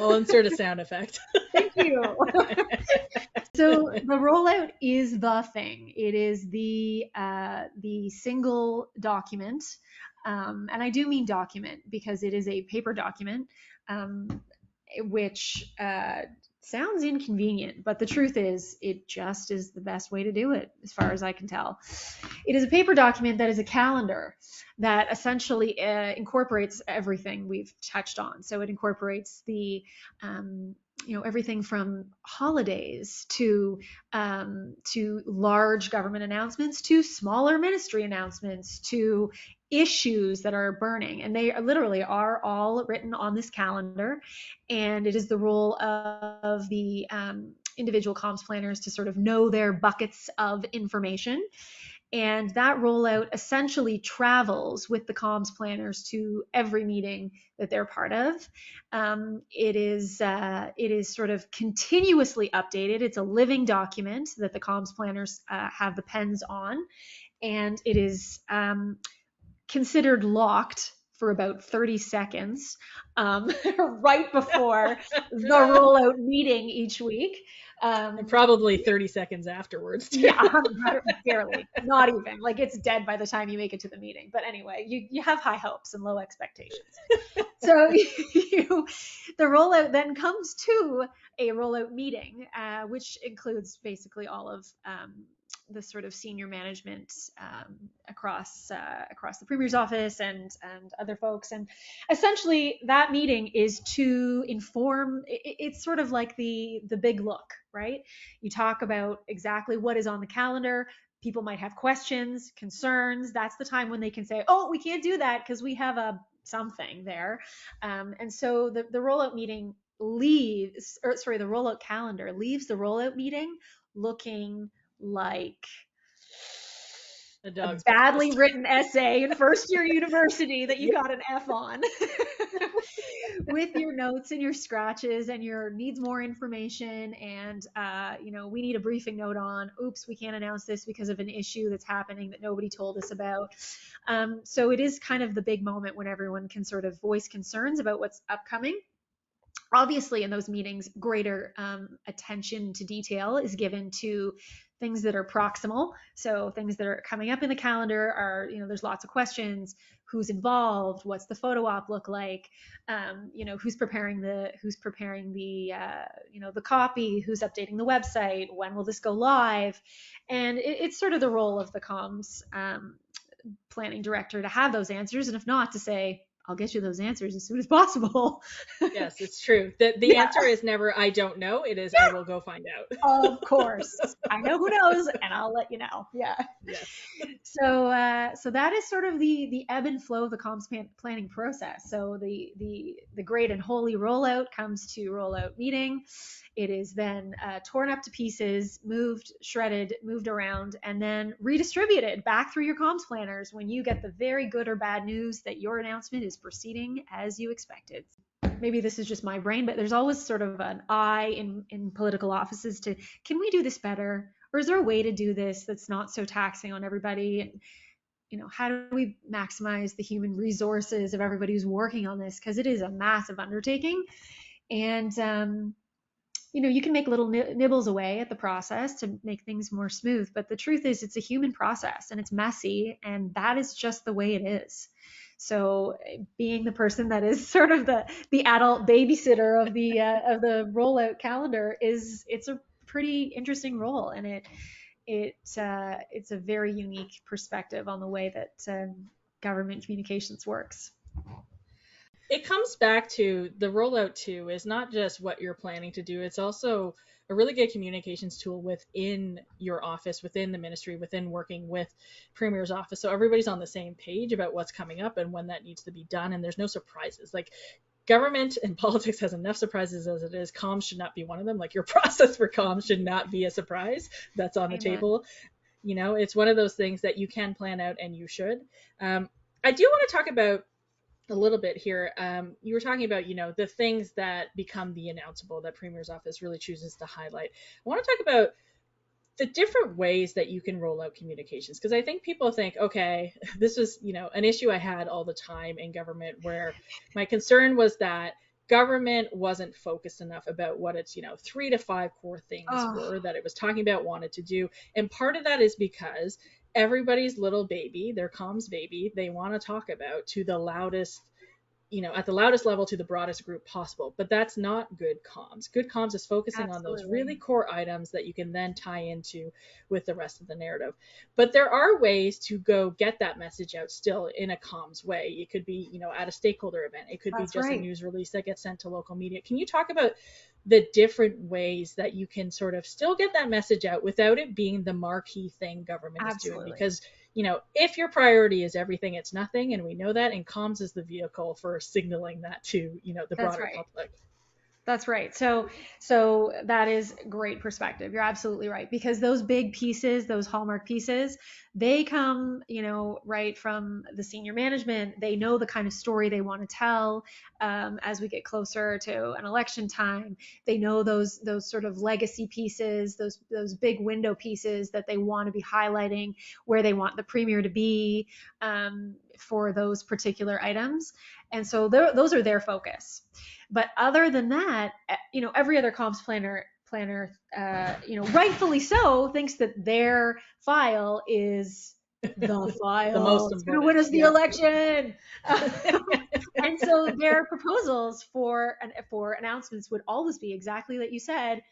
A: I'll insert a sound effect.
B: Thank you. so the rollout is the thing. It is the uh, the single document, um, and I do mean document because it is a paper document, um, which uh, sounds inconvenient, but the truth is, it just is the best way to do it, as far as I can tell. It is a paper document that is a calendar that essentially uh, incorporates everything we've touched on. So it incorporates the um, you know everything from holidays to um, to large government announcements to smaller ministry announcements to issues that are burning and they literally are all written on this calendar and it is the role of the um, individual comms planners to sort of know their buckets of information and that rollout essentially travels with the comms planners to every meeting that they're part of. Um, it is uh, it is sort of continuously updated. It's a living document that the comms planners uh, have the pens on, and it is um, considered locked for about 30 seconds um, right before the rollout meeting each week.
A: Um, and probably 30 seconds afterwards.
B: Too. yeah, barely, not even. Like it's dead by the time you make it to the meeting. But anyway, you you have high hopes and low expectations. so you, the rollout then comes to a rollout meeting, uh, which includes basically all of um, the sort of senior management um, across uh, across the premier's office and and other folks. And essentially that meeting is to inform it, it's sort of like the the big look right? You talk about exactly what is on the calendar. People might have questions concerns. That's the time when they can say oh we can't do that because we have a something there. Um, and so the, the rollout meeting leaves or sorry the rollout calendar leaves the rollout meeting looking like a, a badly written essay in first year university that you got an F on. With your notes and your scratches and your needs more information and uh, you know we need a briefing note on oops we can't announce this because of an issue that's happening that nobody told us about. Um, so it is kind of the big moment when everyone can sort of voice concerns about what's upcoming obviously in those meetings greater um, attention to detail is given to things that are proximal. So things that are coming up in the calendar are, you know, there's lots of questions. Who's involved? What's the photo op look like? Um, you know, who's preparing the who's preparing the uh, you know the copy? Who's updating the website? When will this go live? And it, it's sort of the role of the comms um, planning director to have those answers, and if not, to say, I'll get you those answers as soon as possible.
A: yes, it's true. The the yeah. answer is never I don't know. It is yeah. I will go find
B: out. of course. I know who knows and I'll let you know. Yeah. Yes. So uh, so that is sort of the the ebb and flow of the comms planning process. So the the the great and holy rollout comes to rollout meeting. It is then uh, torn up to pieces, moved, shredded, moved around, and then redistributed back through your comms planners when you get the very good or bad news that your announcement is proceeding as you expected. Maybe this is just my brain, but there's always sort of an eye in, in political offices to can we do this better? Or is there a way to do this that's not so taxing on everybody? And, you know, how do we maximize the human resources of everybody who's working on this? Because it is a massive undertaking. And um, you know, you can make little nibbles away at the process to make things more smooth. But the truth is, it's a human process and it's messy, and that is just the way it is. So, being the person that is sort of the the adult babysitter of the uh, of the rollout calendar is it's a pretty interesting role, and it it uh, it's a very unique perspective on the way that um, government communications works
A: it comes back to the rollout too is not just what you're planning to do it's also a really good communications tool within your office within the ministry within working with premier's office. So everybody's on the same page about what's coming up and when that needs to be done and there's no surprises. Like government and politics has enough surprises as it is. Comms should not be one of them. Like your process for comms should not be a surprise. That's on the Amen. table. You know it's one of those things that you can plan out and you should. Um, i do want to talk about a little bit here. Um, you were talking about, you know, the things that become the announceable that Premier's office really chooses to highlight. I want to talk about the different ways that you can roll out communications because I think people think, okay, this was, you know, an issue I had all the time in government where my concern was that government wasn't focused enough about what its, you know, three to five core things oh. were that it was talking about, wanted to do. And part of that is because everybody's little baby, their comms baby, they want to talk about to the loudest, you know, at the loudest level to the broadest group possible. But that's not good comms. Good comms is focusing Absolutely. on those really core items that you can then tie into with the rest of the narrative. But there are ways to go get that message out still in a comms way. It could be, you know, at a stakeholder event. It could that's be just right. a news release that gets sent to local media. Can you talk about the different ways that you can sort of still get that message out without it being the marquee thing government Absolutely. is doing because you know if your priority is everything it's nothing and we know that and comms is the vehicle for signaling that to you know the That's broader right. public
B: that's right. So so that is great perspective. You're absolutely right because those big pieces, those hallmark pieces, they come, you know, right from the senior management. They know the kind of story they want to tell um, as we get closer to an election time. They know those those sort of legacy pieces, those those big window pieces that they want to be highlighting, where they want the premier to be um, for those particular items. And so those are their focus. But other than that, eh, you know, every other comms planner planner, uh, you know, rightfully so, thinks that their file is the file. the most to win us the yeah. election. and so their proposals for for announcements would always be exactly like you said,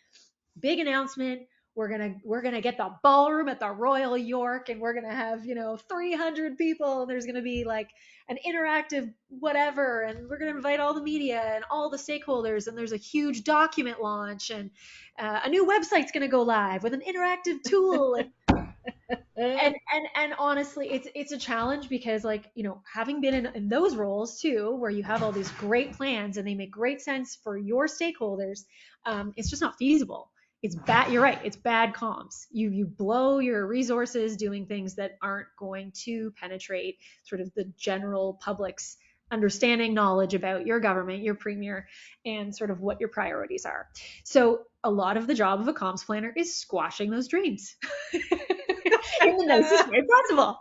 B: big announcement, we're gonna we're gonna get the ballroom at the Royal York and we're gonna have you know 300 people. There's gonna be like an interactive whatever and we're gonna invite all the media and all the stakeholders and there's a huge document launch and uh, a new website's gonna go live with an interactive tool and, and and and honestly it's it's a challenge because like you know having been in, in those roles too where you have all these great plans and they make great sense for your stakeholders um, it's just not feasible it's bad you're right it's bad comms. You you blow your resources doing things that aren't going to penetrate sort of the general public's understanding knowledge about your government your premier and sort of what your priorities are. So a lot of the job of a comms planner is squashing those dreams. In the nicest way possible.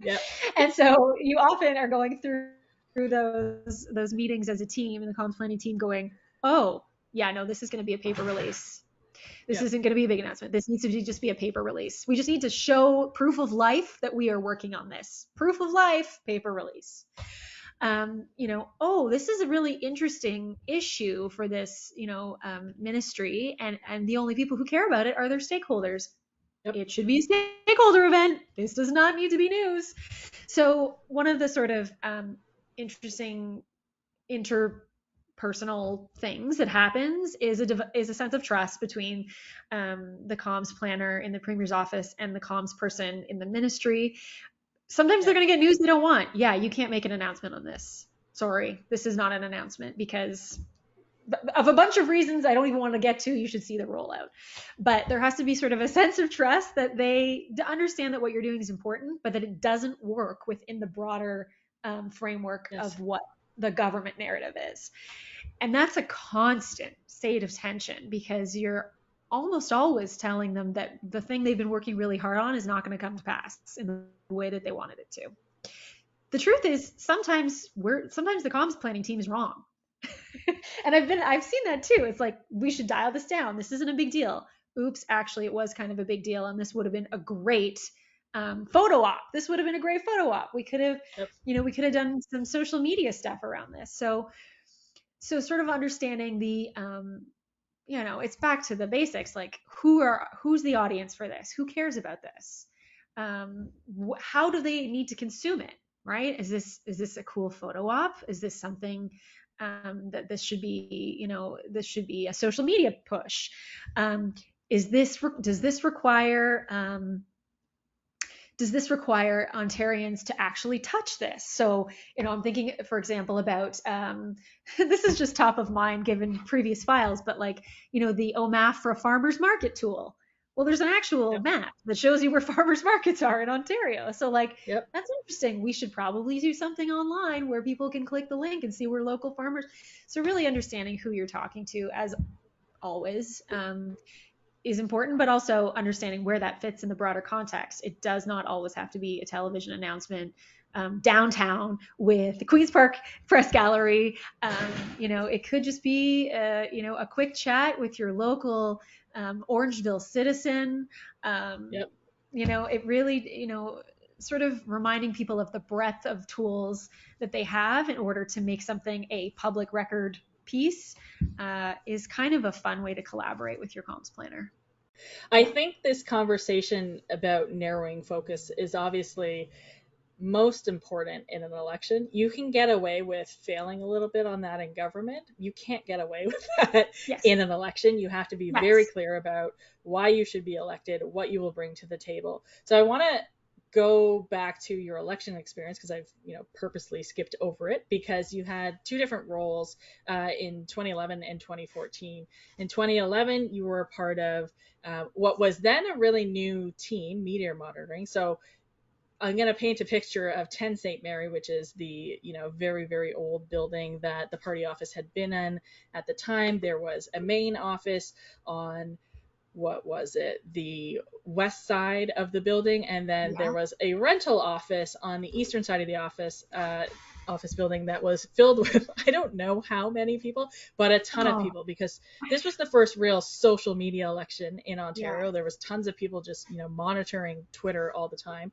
B: Yeah and so you often are going through through those those meetings as a team and the comms planning team going oh yeah, no, this is going to be a paper release. This yeah. isn't going to be a big announcement. This needs to be just be a paper release. We just need to show proof of life that we are working on this. Proof of life, paper release. Um, you know, oh, this is a really interesting issue for this, you know, um, ministry, and and the only people who care about it are their stakeholders. Yep. It should be a stakeholder event. This does not need to be news. So one of the sort of um, interesting interpersonal things that happens is a is a sense of trust between um, the comms planner in the premier's office and the comms person in the ministry. Sometimes they're going to get news they don't want. Yeah, you can't make an announcement on this. Sorry, this is not an announcement because of a bunch of reasons I don't even want to get to, you should see the rollout. But there has to be sort of a sense of trust that they understand that what you're doing is important, but that it doesn't work within the broader um, framework yes. of what the government narrative is. And that's a constant state of tension because you're almost always telling them that the thing they've been working really hard on is not going to come to pass in the way that they wanted it to. The truth is sometimes we're sometimes the comms planning team is wrong and I've been I've seen that too. It's like we should dial this down. This isn't a big deal. Oops, actually it was kind of a big deal and this would have been a great um, photo op. This would have been a great photo op. We could have, yep. you know, we could have done some social media stuff around this. So, so sort of understanding the, um, you know, it's back to the basics. Like, who are who's the audience for this? Who cares about this? Um, wh- how do they need to consume it? Right? Is this is this a cool photo op? Is this something um, that this should be, you know, this should be a social media push. Um, is this does this require um, does this require Ontarians to actually touch this? So, you know, I'm thinking, for example, about um, this is just top of mind given previous files, but like, you know, the OMAFRA farmers market tool. Well, there's an actual yep. map that shows you where farmers markets are in Ontario. So, like, yep. that's interesting. We should probably do something online where people can click the link and see where local farmers. So, really understanding who you're talking to, as always, um, is important, but also understanding where that fits in the broader context. It does not always have to be a television announcement um, downtown with the Queens Park Press Gallery. Um, you know, it could just be, uh, you know, a quick chat with your local um, Orangeville Citizen. Um, yep. You know, it really, you know, sort of reminding people of the breadth of tools that they have in order to make something a public record piece uh, is kind of a fun way to collaborate with your comms planner.
A: I think this conversation about narrowing focus is obviously most important in an election. You can get away with failing a little bit on that in government. You can't get away with that yes. in an election. You have to be yes. very clear about why you should be elected, what you will bring to the table. So I want to go back to your election experience because I've you know purposely skipped over it because you had two different roles uh, in 2011 and 2014. In 2011, you were a part of uh, what was then a really new team, Media Monitoring. So I'm going to paint a picture of 10 St. Mary, which is the, you know, very, very old building that the party office had been in at the time. There was a main office on what was it, the west side of the building, and then yeah. there was a rental office on the eastern side of the office. Uh, office building that was filled with I don't know how many people, but a ton oh. of people because this was the first real social media election in Ontario. Yeah. There was tons of people just, you know, monitoring Twitter all the time.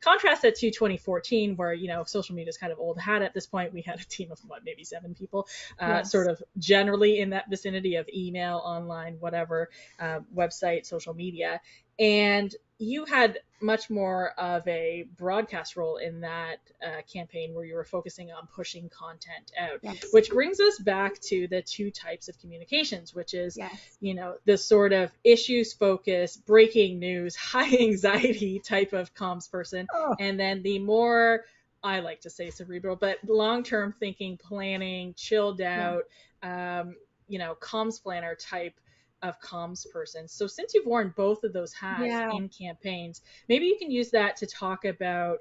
A: Contrast that to 2014 where, you know, social media is kind of old hat at this point. We had a team of what, maybe seven people, uh, yes. sort of generally in that vicinity of email, online, whatever, uh, website, social media. And you had much more of a broadcast role in that uh, campaign where you were focusing on pushing content out yes. which brings us back to the two types of communications which is yes. you know the sort of issues focused breaking news high anxiety type of comms person oh. and then the more I like to say cerebral, but long term thinking, planning, chilled out, yeah. um, you know, comms planner type of comms person. So since you've worn both of those hats yeah. in campaigns, maybe you can use that to talk about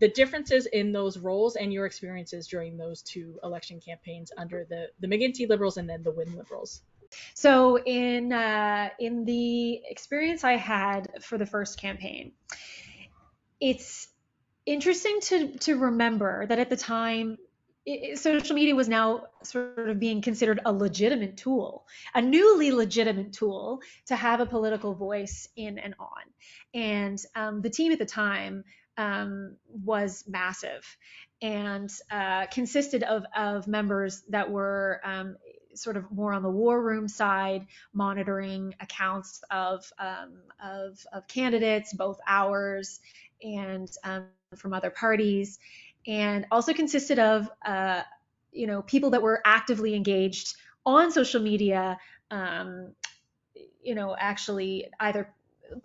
A: the differences in those roles and your experiences during those two election campaigns under the the McGuinty Liberals and then the Wynne Liberals.
B: So in uh, in the experience I had for the first campaign, it's interesting to to remember that at the time social media was now sort of being considered a legitimate tool, a newly legitimate tool to have a political voice in and on. And um, the team at the time um, was massive and uh, consisted of, of members that were um, sort of more on the war room side, monitoring accounts of, um, of, of candidates, both ours and um, from other parties and also consisted of uh, you know people that were actively engaged on social media um, you know actually either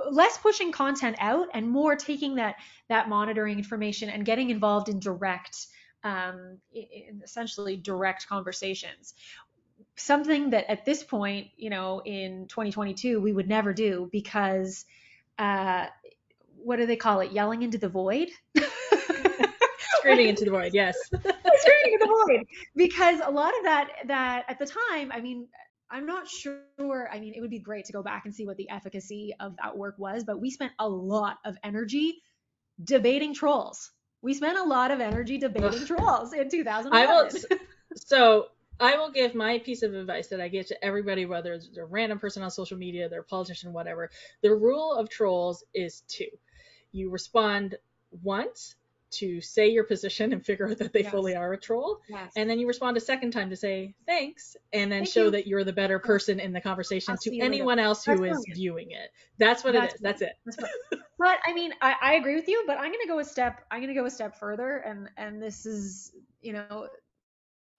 B: less pushing content out and more taking that that monitoring information and getting involved in direct um, in essentially direct conversations. Something that at this point you know in 2022 we would never do because uh, what do they call it? Yelling into the void
A: screaming into the void yes
B: screaming into the void because a lot of that that at the time i mean I'm not sure. I mean, it would be great to go back and see what the efficacy of that work was, but we spent a lot of energy debating trolls. We spent a lot of energy debating trolls in 2011. I will,
A: so I will give my piece of advice that I give to everybody, whether it's a random person on social media, they're a politician, whatever. The rule of trolls is two. You respond once to say your position and figure out that they yes. fully are a troll. Yes. And then you respond a second time to say thanks and then Thank show you. that you're the better person in the conversation I'll to anyone else who That's is brilliant. viewing it. That's what That's it is. That's it. That's
B: but I mean, I, I agree with you, but I'm gonna go a step I'm gonna go a step further and and this is, you know,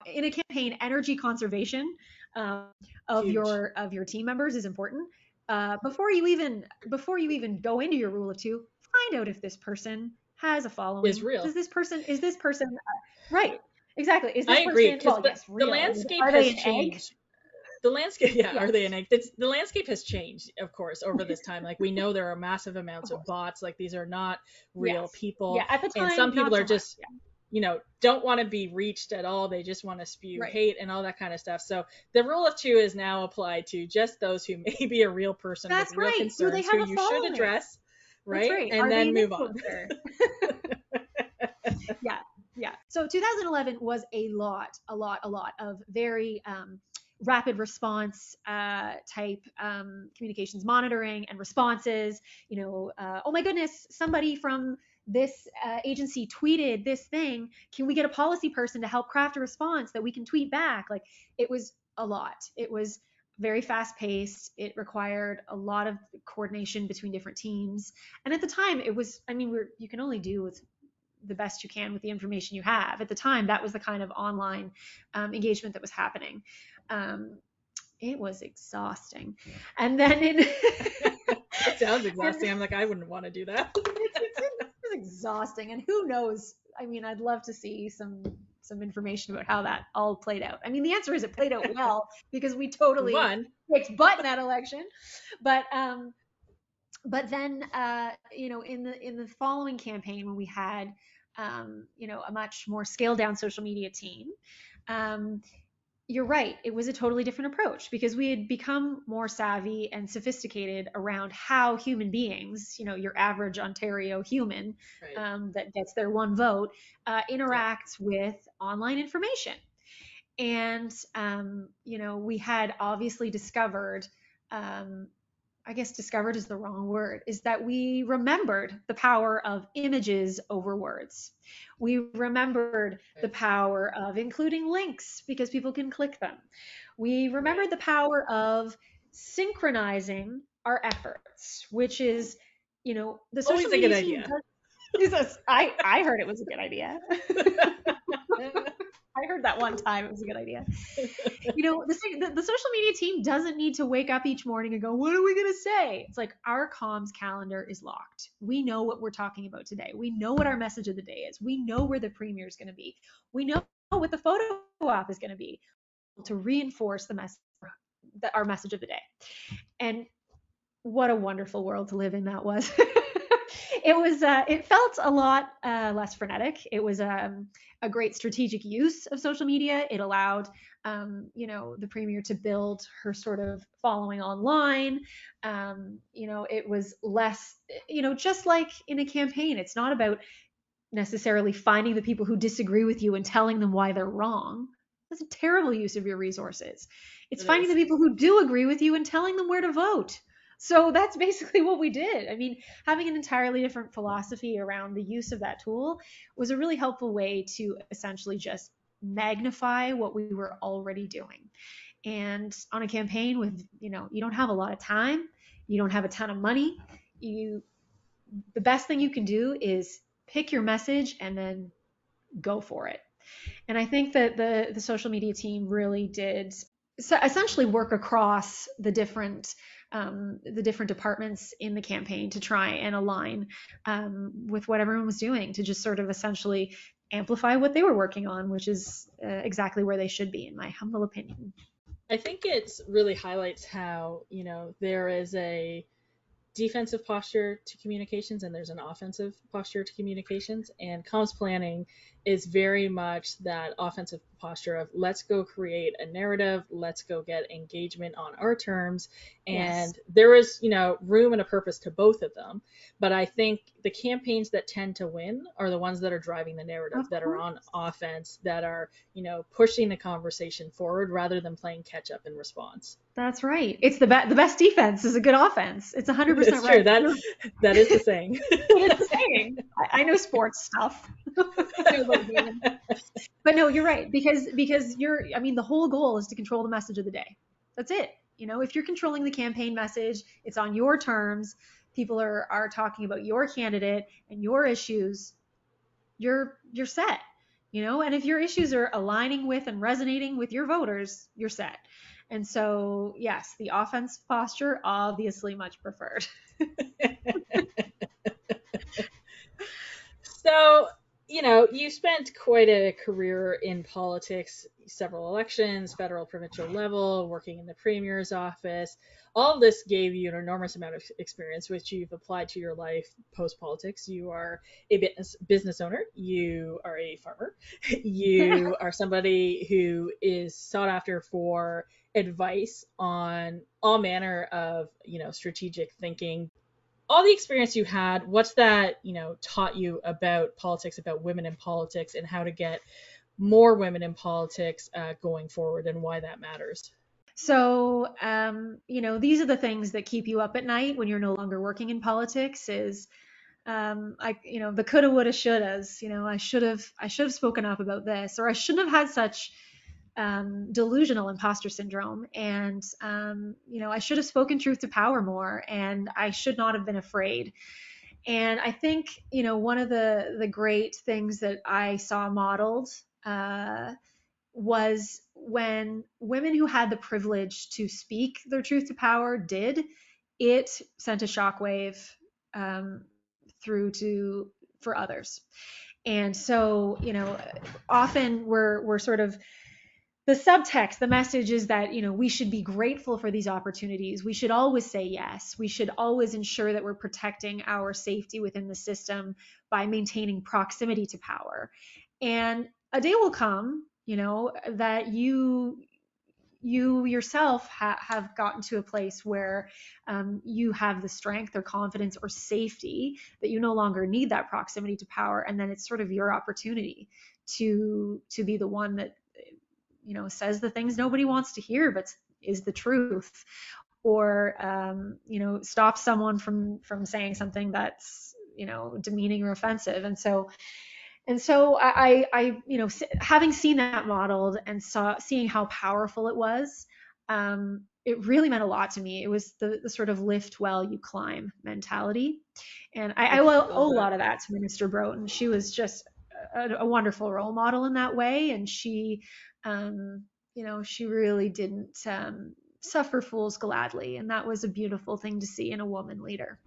B: in a campaign, energy conservation um, of Huge. your of your team members is important. Uh, before you even before you even go into your rule of two, find out if this person has a following
A: is real.
B: Is this person is this person uh, right? Exactly. Is this
A: I agree because well, the, yes, the, landscape are has changed. The landscape, yeah, are they an egg? It's, the landscape has changed, of course, over this time. Like we know there are massive amounts of, of bots. Like these are not real yes. people.
B: Yeah, at the time,
A: and some people are so just. Yeah you know, don't want to be reached at all. They just want to spew right. hate and all that kind of stuff. So the rule of two is now applied to just those who may be a real person
B: That's
A: with real
B: right.
A: concerns who you should address right? right. And Are then move on.
B: yeah, yeah. So 2011 was a lot, a lot, a lot of very um, rapid response uh, type um, communications monitoring and responses. You know, uh, oh my goodness, somebody from this uh, agency tweeted this thing. Can we get a policy person to help craft a response that we can tweet back? Like it was a lot. It was very fast paced. It required a lot of coordination between different teams. And at the time, it was, I mean, we're, you can only do with the best you can with the information you have. At the time, that was the kind of online um, engagement that was happening. Um, it was exhausting. And then in.
A: it sounds exhausting. I'm like, I wouldn't want to do that.
B: it's, it's exhausting. And who knows? I mean, I'd love to see some some information about how that all played out. I mean, the answer is it played out well because we totally
A: won
B: kicked butt in that election. But um, but then uh, you know, in the in the following campaign when we had um, you know, a much more scaled down social media team, um, you're right. It was a totally different approach because we had become more savvy and sophisticated around how human beings, you know, your average Ontario human right. um, that gets their one vote, uh, interacts yeah. with online information. And, um, you know, we had obviously discovered um, I guess discovered is the wrong word, is that we remembered the power of images over words. We remembered the power of including links because people can click them. We remembered the power of synchronizing our efforts, which is, you know, the social
A: Always media. a good idea.
B: Does, I, I heard it was a good idea. I heard that one time. It was a good idea. you know, the, the, the, social media team doesn't need to wake up each morning and go, what are we going to say? It's like our comms calendar is locked. We know what we're talking about today. We know what our message of the day is. We know where the premiere is going to be. We know what the photo op is going to be to reinforce the message, our message of the day. And what a wonderful world to live in that was. it was uh, it felt a lot uh, less frenetic. It was um, a great strategic use of social media. It allowed um, you know the premier to build her sort of following online. Um, you know, it was less you know just like in a campaign. It's not about necessarily finding the people who disagree with you and telling them why they're wrong. That's a terrible use of your resources. It's it finding is. the people who do agree with you and telling them where to vote. So that's basically what we did. I mean, having an entirely different philosophy around the use of that tool was a really helpful way to essentially just magnify what we were already doing. And on a campaign with, you know, you don't have a lot of time, you don't have a ton of money, you the best thing you can do is pick your message and then go for it. And I think that the the social media team really did so essentially work across the different um, the different departments in the campaign to try and align um, with what everyone was doing to just sort of essentially amplify what they were working on, which is uh, exactly where they should be, in my humble opinion.
A: I think it really highlights how you know there is a defensive posture to communications and there's an offensive posture to communications and comms planning is very much that offensive posture of let's go create a narrative let's go get engagement on our terms and yes. there is you know room and a purpose to both of them but i think the campaigns that tend to win are the ones that are driving the narrative that are on offense that are you know pushing the conversation forward rather than playing catch up in response
B: that's right. It's the best. The best defense is a good offense. It's 100 percent right.
A: True. That that is the saying.
B: it's the saying. I, I know sports stuff. but no, you're right because because you're. I mean, the whole goal is to control the message of the day. That's it. You know, if you're controlling the campaign message, it's on your terms. People are are talking about your candidate and your issues. You're you're set. You know, and if your issues are aligning with and resonating with your voters, you're set. And so, yes, the offense posture obviously much preferred.
A: so, you know, you spent quite a career in politics, several elections, federal, provincial level, working in the premier's office. All of this gave you an enormous amount of experience, which you've applied to your life post politics. You are a business business owner. You are a farmer. You are somebody who is sought after for advice on all manner of you know strategic thinking all the experience you had what's that you know taught you about politics about women in politics and how to get more women in politics uh, going forward and why that matters
B: so um, you know these are the things that keep you up at night when you're no longer working in politics is um, I, you know, the coulda, woulda, shouldas. You know, I should have, I should have spoken up about this, or I shouldn't have had such um, delusional imposter syndrome. And, um, you know, I should have spoken truth to power more and I should not have been afraid. And I think, you know, one of the, the great things that I saw modeled uh, was when women who had the privilege to speak their truth to power did, it sent a shockwave um, through to for others. And so, you know, often we're we're sort of the subtext the message is that you know we should be grateful for these opportunities. We should always say yes. We should always ensure that we're protecting our safety within the system by maintaining proximity to power. And a day will come you know that you you yourself ha- have gotten to a place where um, you have the strength or confidence or safety that you no longer need that proximity to power and then it's sort of your opportunity to to be the one that you know says the things nobody wants to hear but is the truth or um, you know stop someone from from saying something that's you know demeaning or offensive and so and so I, I, you know, having seen that modeled and saw seeing how powerful it was, um, it really meant a lot to me. It was the, the sort of lift while you climb mentality, and I, I owe, owe a lot of that to Minister Broten. She was just a, a, wonderful role model in that way, and she um, you know, she really didn't um, suffer fools gladly. And that was a beautiful thing to see in a woman leader.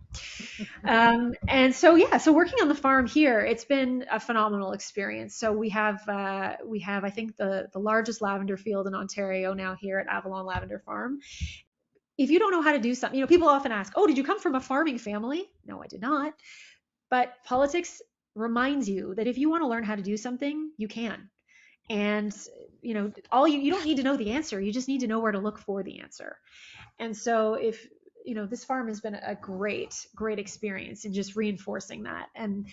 B: um, and so, yeah, so working on the farm here, it's been a phenomenal experience. So we have, uh, we have, I think the, the largest lavender field in Ontario now here at Avalon Lavender Farm. If you don't know how to do something, you know, people often ask, oh, did you come from a farming family? No, I did not. But politics reminds you that if you want to learn how to do something, you can. And you know all you you don't need to know the answer. You just need to know where to look for the answer. And so if you know this farm has been a great great experience in just reinforcing that. And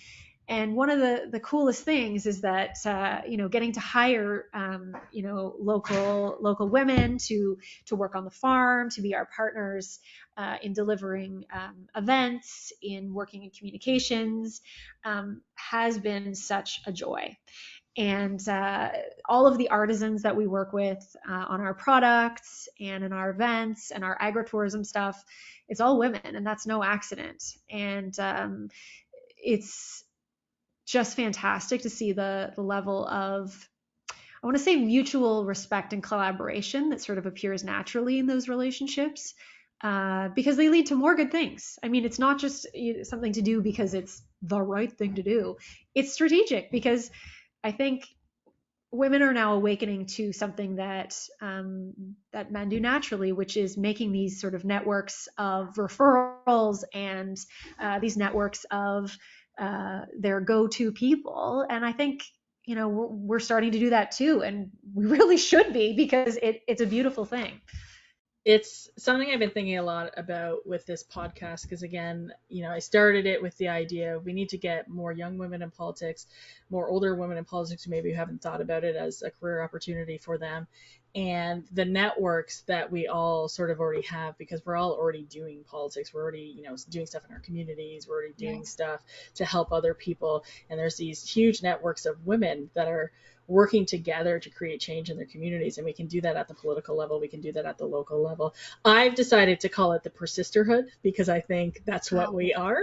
B: and one of the the coolest things is that uh, you know getting to hire um, you know local local women to to work on the farm to be our partners uh, in delivering um, events in working in communications um, has been such a joy. And uh, all of the artisans that we work with uh, on our products and in our events and our agritourism stuff it's all women and that's no accident. And um, it's just fantastic to see the the level of I want to say mutual respect and collaboration that sort of appears naturally in those relationships uh, because they lead to more good things. I mean, it's not just something to do because it's the right thing to do, it's strategic because I think women are now awakening to something that um, that men do naturally, which is making these sort of networks of referrals and uh, these networks of uh, their go-to people. And I think you know we're, we're starting to do that too, and we really should be because it, it's a beautiful thing
A: it's something I've been thinking a lot about with this podcast because again, you know, I started it with the idea we need to get more young women in politics, more older women in politics who maybe haven't thought about it as a career opportunity for them, and the networks that we all sort of already have because we're all already doing politics, we're already, you know, doing stuff in our communities, we're already doing yeah. stuff to help other people, and there's these huge networks of women that are working together to create change in their communities. And we can do that at the political level, we can do that at the local level. I've decided to call it the persisterhood because I think that's what we are.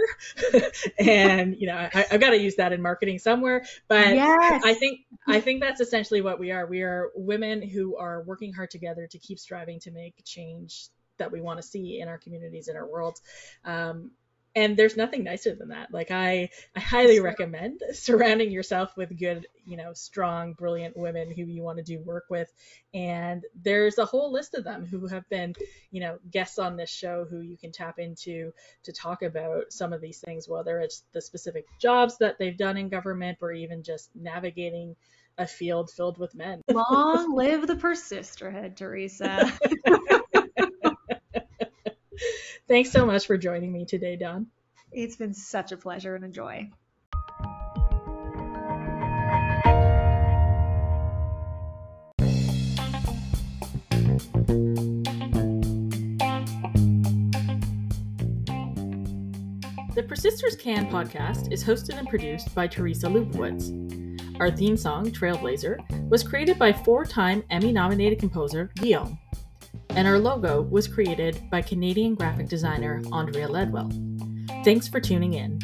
A: and, you know, I, have got to use that in marketing somewhere. But yes. I think I think that's essentially what we are. We are women who are working hard together to keep striving to make change that we want to see in our communities in our world um, and there's nothing nicer than that. Like i i highly recommend surrounding yourself with good you know strong brilliant women who you want to do work with. And there's a whole list of them who have been you know guests on this show who you can tap into to talk about some of these things whether it's the specific jobs that they've done in government or even just navigating a field filled with men.
B: Long live the persisterhood teresa
A: Thanks so much for joining me today, Dawn.
B: It's been such a pleasure and a joy.
A: The Persisters Can podcast is hosted and produced by Teresa Lubowitz. Our theme song, Trailblazer, was created by four time Emmy nominated composer Guillaume and our logo was created by Canadian graphic designer Andrea Ledwell. Thanks for tuning in.